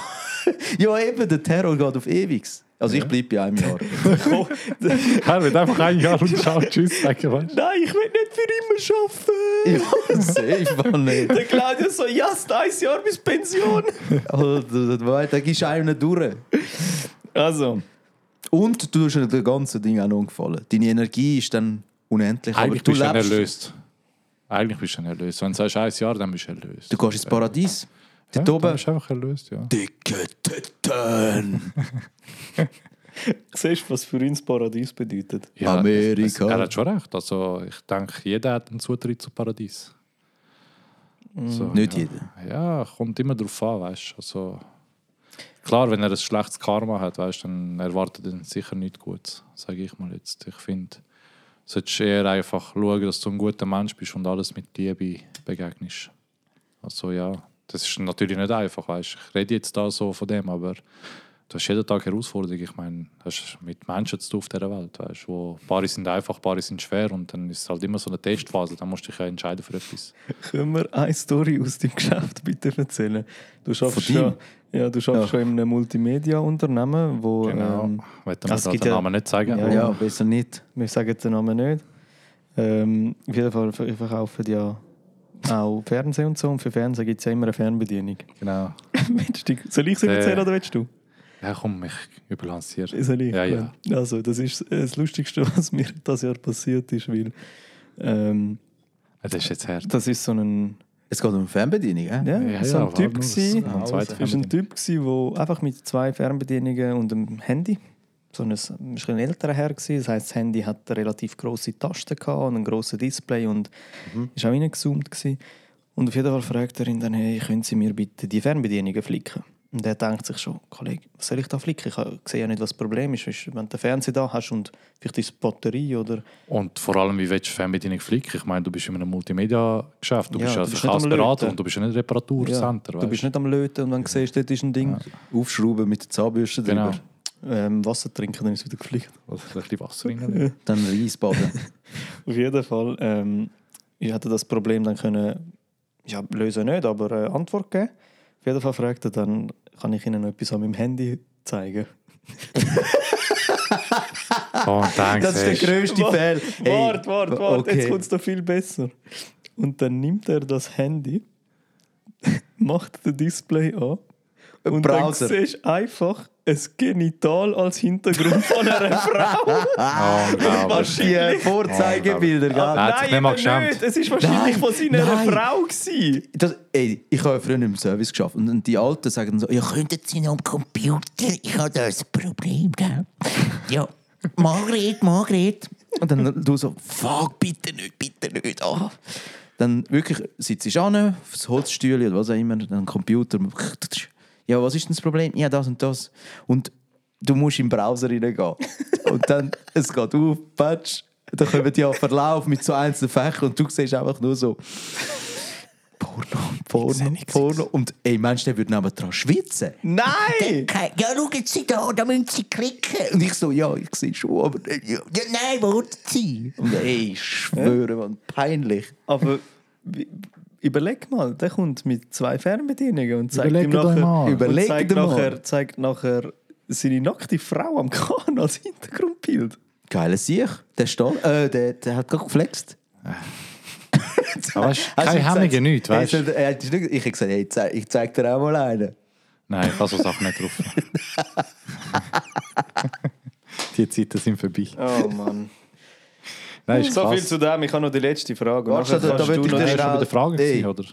ja, eben, der Terror geht auf ewig. Also ich bleibe bei einem Jahr. Er wird einfach ein Jahr und ciao, tschüss sagen, weißt? Nein, ich will nicht für immer arbeiten. ja, safe, Mann, nicht. Der Claudio so, ja, yes, ein Jahr bis Pension. Alter, da gehst du einem durch. Also, Und du tust dir das ganze Ding auch noch gefallen. Deine Energie ist dann unendlich. aber Eigentlich du bist du erlöst. Eigentlich bist du erlöst. Wenn du sagst, ein Jahr, dann bist du erlöst. Du gehst ins Paradies. Ja, Dort dann oben. bist du einfach erlöst, ja. Dicke Titten. siehst du, was für uns Paradies bedeutet? ja Amerika. Es, er hat schon recht. Also, ich denke, jeder hat einen Zutritt zum Paradies. So, Nicht ja. jeder. Ja, kommt immer darauf an, weißt du. Also, klar, wenn er ein schlechtes Karma hat, weißt, dann erwartet er sicher nichts Gutes, sage ich mal jetzt. Ich finde, du solltest eher einfach schauen, dass du ein guter Mensch bist und alles mit Liebe begegnest. Also ja, das ist natürlich nicht einfach, weißt. Ich rede jetzt da so von dem, aber du hast jeden Tag Herausforderungen. Ich meine, du hast mit Menschen zu tun auf dieser Welt, weißt, wo Paare sind einfach, Paare sind schwer und dann ist es halt immer so eine Testphase. Dann musst du dich ja entscheiden für etwas. Können wir eine Story aus deinem Geschäft bitte erzählen? Du schaffst schon, ja, du schaffst Ja. schon in einem Multimedia-Unternehmen, wo Genau. ähm, Wollen wir gibt den Namen nicht sagen? Ja, Ja, besser nicht. wir sagen den Namen nicht. Ähm, auf jeden Fall ver- verkaufen die ja auch Fernsehen und so. Und für Fernsehen gibt es ja immer eine Fernbedienung. Genau. Willst du- Soll ich es Äh, erzählen oder willst du? Ja, komm, ich überlanciere. Soll ich? Ja, ja. Also, das ist das Lustigste, was mir das Jahr passiert ist, weil ähm, Ja, Das ist jetzt hart. das ist so ein, Es geht um eine Fernbedienung, ja, ja? Ja, so ja, ein Typ war gewesen. das- war ein. Typ, gewesen, der einfach mit zwei Fernbedienungen und einem Handy, so ein, ein älterer Herr gewesen, das heißt, das Handy hat eine relativ große Tasten gehabt und ein grosses Display und ist auch reingezoomt gewesen. Und auf jeden Fall fragt er ihn dann, hey, können Sie mir bitte die Fernbedienungen flicken? Und er denkt sich schon, Kollege, was soll ich da flicken? Ich sehe ja nicht, was das Problem ist. Wenn du den Fernseher da hast und vielleicht ist Batterie oder... Und vor allem, wie willst du Fernbedienung flicken? Ich meine, du bist in einem Multimedia-Geschäft, du Ja, bist ja du bist am Verkaufsberater Löten. und du bist ja nicht Reparaturcenter. du bist nicht am Löten und wenn du siehst, dort ist ein Ding, Aufschrauben mit der Zahnbürste Genau. Ähm, Wasser trinken, dann ist es wieder gefliegt. Oder ein bisschen Wasser rein. Dann Reisbaden. Auf jeden Fall. Ähm, ich hatte das Problem dann können, ja, lösen nicht, aber äh, Antwort geben. Auf jeden Fall fragt er dann, kann ich Ihnen noch etwas an meinem Handy zeigen? Oh, danke. Das ist der grösste Wa- Fehler. Warte, warte, warte, jetzt okay. kommt es noch viel besser. Und dann nimmt er das Handy, macht das Display an Und Browser. dann siehst du einfach ein Genital als Hintergrund von einer Frau. Oh, unglaublich. Die Vorzeigebilder, gell? Er hat sich nicht mal geschämt. Es war wahrscheinlich Nein, von seiner nein. Frau. Gewesen. Das, ey, ich habe ja früher im Service geschafft und dann die Alten sagen so, ja, Könnten Sie noch am Computer? Ich habe da ein Problem gehabt. Ja. Margret, Margret. und dann du so, fuck, bitte nicht, bitte nicht. ah. Dann wirklich sitzt ich an, aufs Holzstühle oder was auch immer, dann Computer. Ja, was ist denn das Problem? Ja, das und das. Und du musst im Browser reingehen. und dann, es geht auf, patsch, dann kommen die auf Verlauf mit so einzelnen Fächern und du siehst einfach nur so Porno, Porno, Porno. Und ey, Mensch, der würde neben dran schwitzen. Nein! Ja, schauen Sie da, da müssen Sie klicken. Und ich so, ja, ich sehe schon, aber ja. Ja, nein, warten Sie. Und ey, ich schwöre, man, peinlich. Aber überleg mal, der kommt mit zwei Fernbedienungen und zeigt Überlegt ihm nachher, mal. und Überlegt zeigt mal. nachher, zeigt nachher seine nackte Frau am Kahn als Hintergrundbild. Geiler Sieg. Der äh, der, der hat gerade geflext. Aber weißt, du keine Hemmungen, nichts, weißt hat nicht- Ich habe gesagt, hey, zeig, ich zeig dir auch mal einen. Nein, ich kann so Sachen nicht drauf. Die Zeiten sind vorbei. Oh Mann. Nein, ist so viel zu dem, ich habe noch die letzte Frage. Warte, da- da du noch dir Nein, die- ist schon bei der Frage gewesen, oder?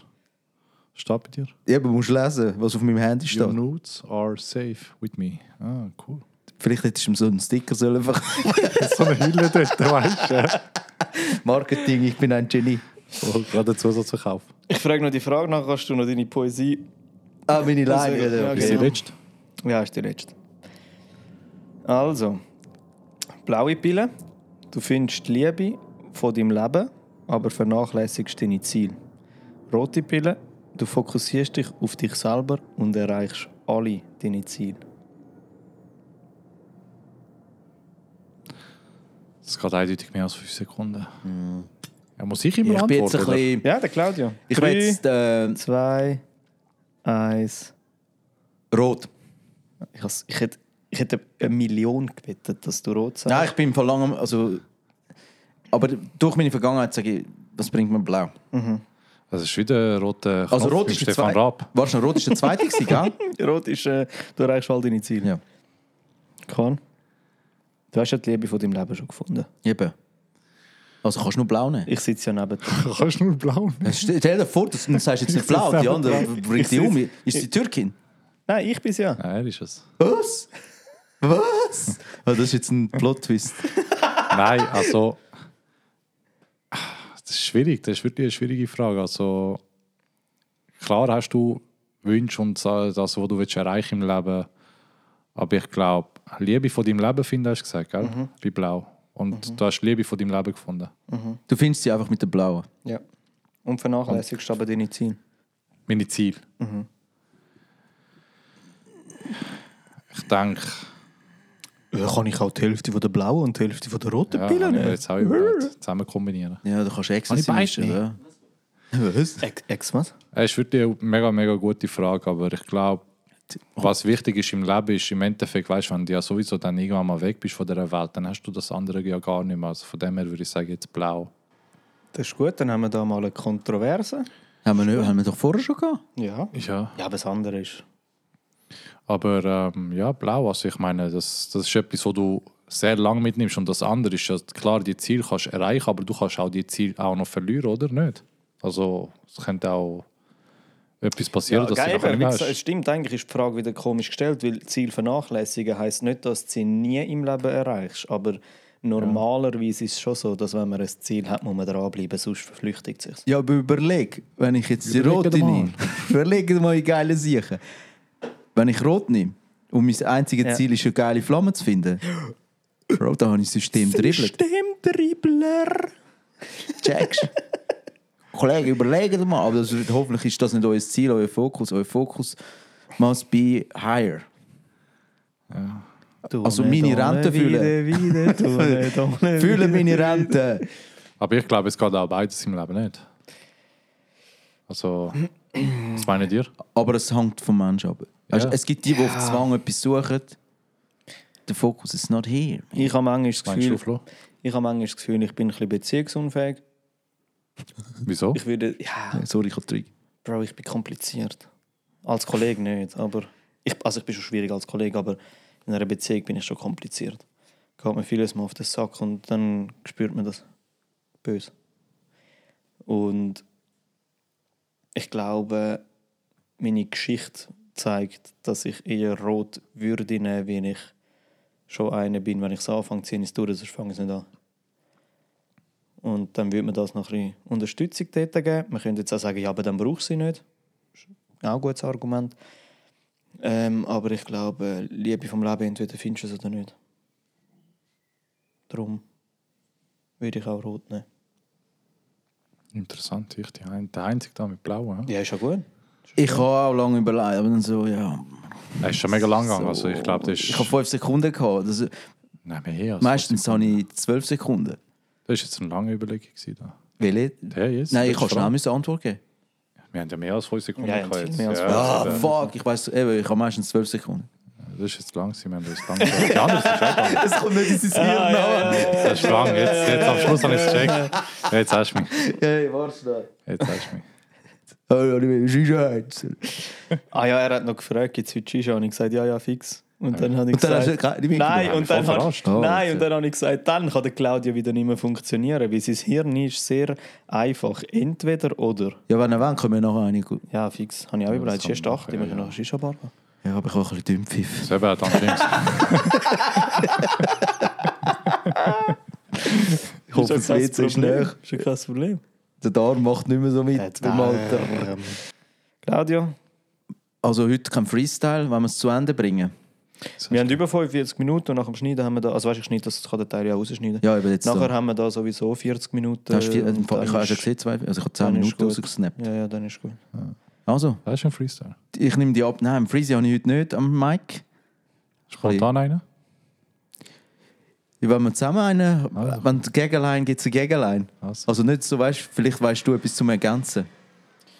Steht bei dir? Ja, aber du musst lesen, was auf meinem Handy Your steht. notes are safe with me. Ah, cool. Vielleicht hättest du ihm so einen Sticker sollen verkaufen. so eine Hülle dort, weißt du? Marketing, ich bin ein Genie. Oh, gerade einen Zusatzverkauf. Ich frage noch die Frage nach, kannst du noch deine Poesie... Ah, meine Leine. Also, Ja, Ist die genau. letzte? Ja, ist die letzte. Also, blaue Pille. Du findest die Liebe von deinem Leben, aber vernachlässigst deine Ziele. Rote Pille. Du fokussierst dich auf dich selber und erreichst alle deine Ziele. Das geht eindeutig mehr als 5 Sekunden. Ja, muss ich immer Ich bin jetzt antworten? ein bisschen... Ja, der Claudio. Ich Drei, bin jetzt äh, zwei, eins. rot. Ich, has- ich, hätte, ich hätte eine Million gewettet, dass du rot sagst. Nein, ich bin von langem... Also, aber durch meine Vergangenheit sage ich, was bringt mir blau? Das ist wieder rote Knopf Also rot ist der Stefan. Raab. Warst du rot ist der zweite gewesen, gell? Rot ist, äh, du erreichst all deine Ziele. Ja. Kann. Du hast ja die Liebe von deinem Leben schon gefunden. Eben. Also kannst du nur blau nehmen. Ich sitze ja neben dir. Kannst du nur blau Stell dir vor, dass du sagst jetzt nicht blau, die andere bringt die um. Ist die Türkin? Nein, ich bin's ja. Nein, er ist es. Was? Was? Oh, das ist jetzt ein Plot-Twist. Nein, also. Das ist schwierig, das ist wirklich eine schwierige Frage. Also, klar hast du Wünsche und das, was du willst erreichen im Leben. Aber ich glaube, Liebe von deinem Leben finden, hast du gesagt, gell? Bei Blau. Und du hast Liebe von deinem Leben gefunden. Du findest sie einfach mit der blauen. ja. Und vernachlässigst aber deine Ziele. Meine Ziele. Ich denke, Ja, kann ich auch die Hälfte von der blauen und die Hälfte von der roten ja, Pille nehmen? jetzt auch überlegt, zusammen kombinieren. Ja, du kannst extra Kann ich mischen, oder? Was? Ex, Ex was? Es ist wirklich eine mega, mega gute Frage, aber ich glaube, was wichtig ist im Leben, ist im Endeffekt, weißt wenn du ja sowieso dann irgendwann mal weg bist von dieser Welt, dann hast du das andere ja gar nicht mehr. Also von dem her würde ich sagen, jetzt blau. Das ist gut, dann haben wir da mal eine Kontroverse. Haben wir, nicht, haben wir doch vorher schon gehabt? Ja. Ja. Ja, aber das andere ist. Aber ähm, ja, blau, also ich meine, das, das ist etwas, wo du sehr lang mitnimmst und das andere ist ja, klar, die Ziel kannst du erreichen, aber du kannst auch die Ziel auch noch verlieren, oder nicht? Also es könnte auch etwas passieren, dass du geil, nachher nicht es stimmt, eigentlich ist die Frage wieder komisch gestellt, weil Ziel vernachlässigen heisst nicht, dass du sie nie im Leben erreichst, aber normalerweise ist es schon so, dass wenn man ein Ziel hat, muss man dranbleiben, sonst verflüchtigt es sich. Ja, aber überleg, wenn ich jetzt die Überleg rote dir mal. nehme. überleg mal, wie geile Sachen. Wenn ich rot nehme und mein einziges Ja. Ziel ist, eine geile Flamme zu finden, Bro, da habe ich das System dribbelt. Systemdribbler! Checkst Kollege, überlegt dir mal. Aber das, hoffentlich ist das nicht euer Ziel, euer Fokus. Euer Fokus must be higher. Also meine Rente fühlen. fühlen. Fühlen meine Rente. Aber ich glaube, es geht auch beides im Leben nicht. Also, was meinen ihr? Aber es hängt vom Menschen ab. Weißt, Ja. Es gibt die, die auf Zwang etwas suchen. Der Fokus ist not here. Ich habe manchmal das du, Gefühl, Flo? ich, habe manchmal das Gefühl, ich bin ein bisschen beziehungsunfähig. Wieso? Ich würde, ja, Sorry, ich habe drei. Bro, ich bin kompliziert. Als Kollege nicht, aber Ich, also ich bin schon schwierig als Kollege, aber in einer Beziehung bin ich schon kompliziert. Geht mir vieles mal auf den Sack und dann spürt man das böse. Und ich glaube, meine Geschichte zeigt, dass ich eher rot würde nehmen, wenn ich schon einer bin. Wenn ich es anfange, ziehe ich es durch, sonst fange ich es nicht an. Und dann würde man das noch ein bisschen Unterstützung dort geben. Man könnte jetzt auch sagen, ja, aber dann braucht sie nicht. Das ist auch ein gutes Argument. Ähm, aber ich glaube, Liebe vom Leben, entweder findest du es oder nicht. Darum würde ich auch rot nehmen. Interessant, ich die ein, der Einzige da mit Blau. Ja? Ja, ist ja gut. Ich habe auch lange überlegt, aber dann so, ja. Er ist schon mega lang gegangen. Also ich glaube, das ist. Ich habe fünf Sekunden gehabt. Das, Nein, mehr. als meistens fünf habe ich zwölf Sekunden. Das war jetzt eine lange Überlegung. Da. Welche? Der jetzt? Nein, ich ist schnell müssen Antwort geben. Wir haben ja mehr als 5 Sekunden Ja, ja, gehabt mehr als Ja, fünf. Ah, fuck, ich weiß, eben, ich habe meistens zwölf Sekunden. Das ist jetzt lang, wir haben das lang. Die andere ist auch lang. Es kommt nicht in sein Hirn Das ist lang. Jetzt, jetzt am Schluss habe ich es gecheckt. Jetzt hast du mich. Hey, warte schnell. Jetzt hast du mich. Oh, ich will Shisha heizen. Ah ja, er hat noch gefragt, gibt es heute Shisha? Und ich gesagt, ja, ja, fix. Und dann habe ich Und dann gesagt, mitgenommen? nein, und dann, hat, nein, und dann habe ich gesagt, dann kann der Claudio wieder nicht mehr funktionieren, weil sein Hirn ist sehr einfach. Entweder oder. Ja, wenn er will, können wir nachher eine gut. Ja, fix. Habe ich auch überlegt. ist man 8, machen, wir ja, können ja. noch eine Shisha-Bar. Ja, aber ich habe auch ein bisschen Dünnpfiff. Das dann James. Ich hoffe, das WC ist näher. Ist ja kein Problem. Der Darm macht nicht mehr so mit beim Alter. Claudio, Also heute kein Freestyle, wenn wir es zu Ende bringen. wir haben über 45 Minuten und nach dem Schneiden haben wir da, also weißt du, ich schneide das, kann der Teil ja rausschneiden. Ja, eben jetzt Nachher da. haben wir da sowieso 40 Minuten. Hast und ich habe ja schon gesehen, zwei, also ich habe 10 dann ist Minuten gut. rausgesnappt. Ja, ja, dann ist gut. Also, Das ist ein Freestyle. ich nehme die ab. Nein, Freezy habe ich heute nicht am Mic. Spontan einer? Wenn wir zusammen einen, Also. wenn die Gegenline gibt es eine Gegenline. Also, Also nicht so, weißt vielleicht weißt du etwas zum Ergänzen.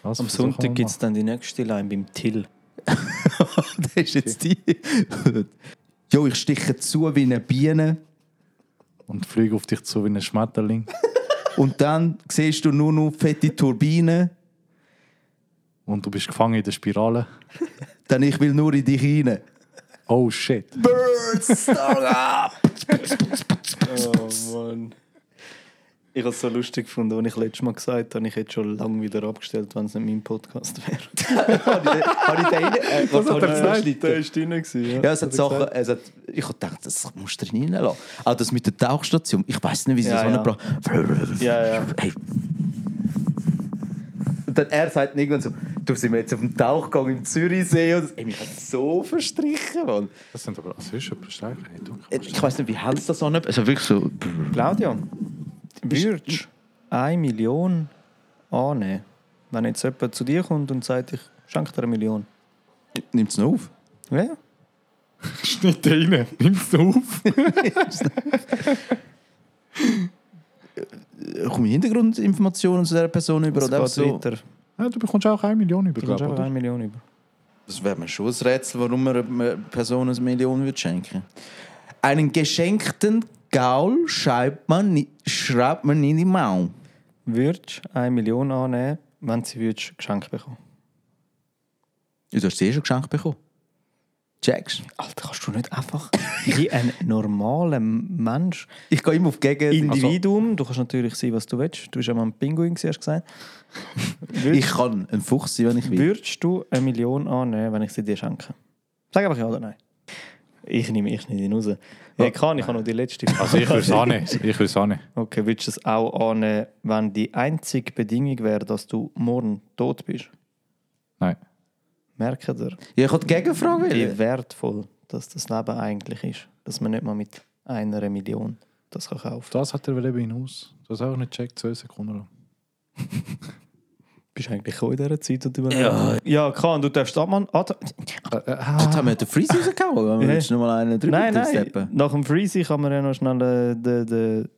also, Am Sonntag gibt es dann die nächste Line beim Till. das ist jetzt die. jo, ich stiche zu wie eine Biene Und fliege auf dich zu wie ein Schmetterling. und dann siehst du nur noch fette Turbinen. Und du bist gefangen in der Spirale. Dann ich will nur in dich rein. Oh shit. Birds, start up! Oh Mann. Ich habe es so lustig gefunden, als ich letztes Mal gesagt habe, ich hätte schon lange wieder abgestellt, wenn es nicht mein Podcast wäre. Habe ich den rein? Äh, was Der hat er gesagt? drin, gewesen, ja. Ja, es hat Sachen, es hat, ich habe gedacht, das musst du drin reinlassen. Auch das mit der Tauchstation. Ich weiß nicht, wie sie Ja, das ja. angebracht Ja, ja. Hey. Dann er sagt irgendwann so, du sind wir jetzt auf dem Tauchgang im Zürichsee und ey, mich hat so verstrichen, Mann. Das sind aber, stärker? Hey, du. Ich weiß nicht, wie hältst du das an? Also wirklich so. Claudio, würdest du eine Million annehmen, wenn jetzt jemand zu dir kommt und sagt, ich schenke dir eine Million? Nimmt es noch auf? Ja, Schnitt rein. Nimmst du auf? Komme ich Hintergrundinformationen zu dieser Person über? das Oder geht so? weiter. Ja, du bekommst auch eine Million über, Du kommst glaube einfach ich. eine Million über. Das wäre mir schon ein Rätsel, warum man einer Person eine Million würde schenken Einen geschenkten Gaul schreibt man, ni- schreibt man in die Maul. Würdest du eine Million annehmen, wenn sie würdest geschenkt bekommen? Ja, Du hast sie eh schon geschenkt bekommen. Checkst Alter, kannst du nicht einfach wie ein normaler Mensch, Ich gehe immer auf Gegen... Individuum, du kannst natürlich sein, was du willst. Du bist ja mal ein Pinguin, hast du gesagt. Ich kann ein Fuchs sein, wenn ich will. Würdest du eine Million annehmen, wenn ich sie dir schenke? Sag einfach ja oder nein. Ich nehme ich nicht ihn raus. Ja, kann, ich habe noch die letzte Frage. Also ich würde es annehmen. Ich würde es annehmen. Okay, würdest du es auch annehmen, wenn die einzige Bedingung wäre, dass du morgen tot bist? Nein. Merkt ihr, Ja, ich habe die Gegenfrage. wie wertvoll dass das Leben eigentlich ist? Dass man nicht mal mit einer Million das kann kaufen kann. Das hat er eben hinaus. Das habe ich auch nicht gecheckt, zwei Sekunden lang. Bist du eigentlich auch in dieser Zeit? Und überlegen? Ja. ja, kann, du darfst abmachen. Ah, da- Jetzt haben wir den Freeze rausgehauen. Wenn wir jetzt noch mal einen drüber Nein, nein, steppen. nach dem Freezy kann man ja noch schnell äh, den... den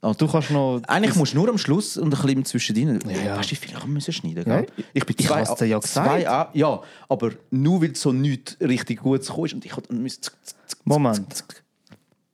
Also, du kannst noch... Eigentlich musst du nur am Schluss und ein bisschen zwischendrin. Ja. Weißt du, wie viel ich müssen schneiden Ja? Ich bin ich zwei, dir ja zwei. A- Ja, aber nur weil so nichts richtig Gutes gekommen ist. Und ich musste. Moment.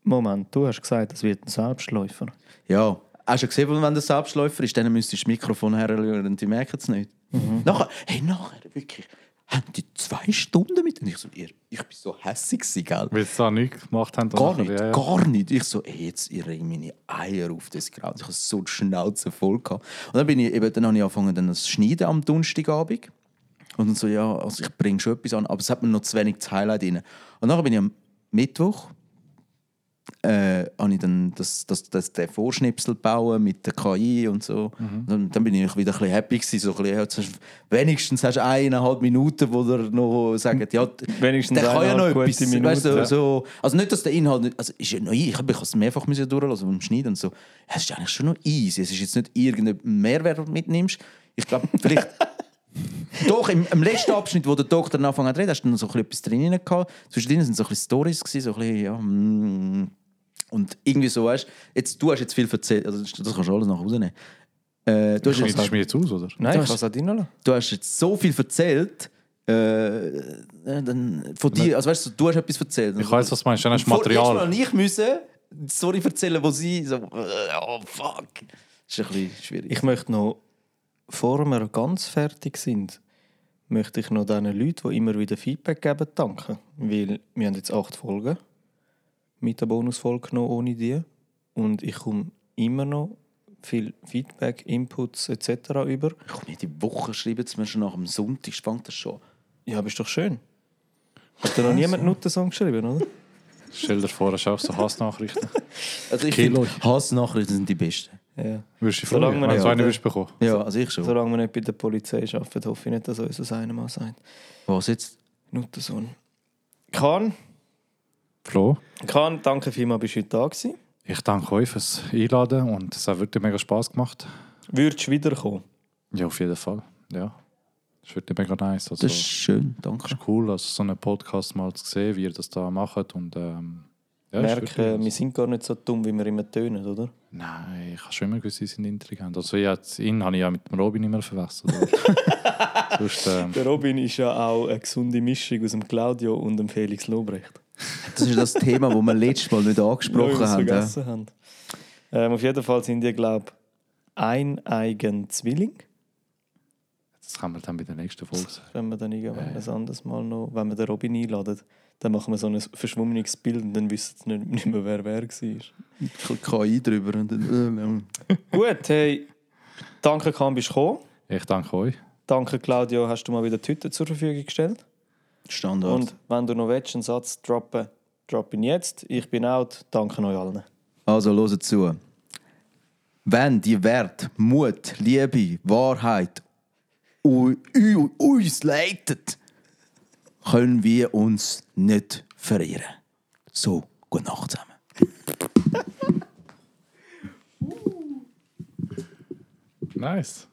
Moment, du hast gesagt, es wird ein Selbstläufer. Ja. Hast du gesehen, wenn der Selbstläufer ist, dann müsstest du das Mikrofon herrühren und die merken es nicht. Mhm. Nachher, hey, nachher, wirklich. Haben die zwei Stunden mit? Und ich so, ihr, ich bin so hässig gewesen, gell? Weil sie da nichts gemacht haben. Gar nicht, ja, ja. gar nicht. Ich so, ey, jetzt ihr regt meine Eier auf das Graus. Ich hatte so die Schnauze voll. Gehabt. Und dann bin ich eben, dann habe ich angefangen, dann das Schneiden am Donnerstagabend. Und dann so, ja, also ich bringe schon etwas an, aber es hat mir noch zu wenig das Highlight rein. Und dann bin ich am Mittwoch, äh, habe ich dann das, das, das, den Vorschnipsel bauen mit der KI und so. Mhm. Dann, dann bin ich wieder ein bisschen happy gewesen, so ein bisschen, wenigstens hast du eineinhalb Minuten, wo der noch sagt, ja, Wenigstens der kann ja noch etwas. gute Weißt du, Minuten. so, also nicht, dass der Inhalt nicht, also ist ja noch, ich habe es mehrfach müssen durchlassen beim Schneiden und so. Ja, es ist eigentlich schon noch easy. Es ist jetzt nicht irgendein Mehrwert, den du mitnimmst. Ich glaube, vielleicht doch, im, im letzten Abschnitt, wo der Doktor angefangen hat zu reden, hast du noch so ein bisschen etwas drin gehabt. Zwischendrin sind so ein bisschen Stories gewesen, so ein bisschen, ja, mm. Und irgendwie so, weißt jetzt, du hast jetzt viel erzählt, also das kannst du alles nach Hause nehmen. Äh, du, hast jetzt, du mir jetzt aus, oder? Nein, Du ich hast- kann es auch drin lassen. du hast jetzt so viel erzählt, äh, äh, dann von dir, also weißt du, du hast etwas erzählt. Ich weiß, was du meinst. Dann hast du Vor- Material. Mal ich müssen die Story erzählen, wo sie so, äh, oh fuck. Das ist ein bisschen schwierig. Ich möchte noch, bevor wir ganz fertig sind, möchte ich noch den Leuten, die immer wieder Feedback geben, danken. Weil wir haben jetzt acht Folgen mit der Bonusfolge noch ohne die. Und ich komme immer noch viel Feedback, Inputs etc. über. Ich komme nicht die Woche schreiben sie mir schon nach dem Sonntag, fängt das schon. Ja, aber ist doch schön. Hat dir noch niemand einen Nutensong geschrieben, oder? Stell dir vor, hast du auch so Hassnachrichten. Also ich Kilo. finde, Hassnachrichten sind die besten. Ja. Würdest du freuen, man wenn du nicht- eine bekommen? Ja, also ich schon. Solange wir nicht bei der Polizei arbeiten, hoffe ich nicht, dass uns das einer mal sagt. Was jetzt? Nuttensohn. Kahn, Flo, Kahn, danke vielmals, bist du heute da gewesen. ich danke euch fürs Einladen und es hat wirklich mega Spass gemacht. Würdest du wiederkommen? Ja, auf jeden Fall. Ja. Das wird mega nice. Also, Das ist schön, danke. ist cool, also so einen Podcast mal zu sehen, wie ihr das da macht. Und, ähm, ja, ist merken, wirklich- wir sind gar nicht so dumm, wie wir immer tönen, oder? Nein, ich habe schon immer gewusst, sie sind intelligent. Also jetzt, ihn habe ich ja mit dem Robin nicht mehr verwechselt. Sonst, ähm, Der Robin ist ja auch eine gesunde Mischung aus dem Claudio und dem Felix Lobrecht. Das ist das Thema, das wir letztes Mal nicht angesprochen haben. Ja. vergessen haben. Ähm, auf jeden Fall sind die, glaube ich, ein eigen Zwilling. das kann man dann bei der nächsten Folge sagen. Wenn wir dann irgendwann ein anderes Mal noch, wenn wir den Robin einladen, dann machen wir so ein verschwommenes Bild und dann wissen sie nicht, nicht mehr, wer wer war. Ich KI drüber. Und dann, äh, Gut, hey, danke, Kahn, bist du gekommen. Ich danke euch. Danke, Claudio, hast du mal wieder die Hütte zur Verfügung gestellt. Standard. Und wenn du noch willst, einen Satz droppen, drop ihn jetzt. Ich bin out. Danke euch allen. Also, hört zu. Wenn die Wert, Mut, Liebe, Wahrheit uns leitet, können wir uns nicht verirren. So, gute Nacht zusammen. Nice.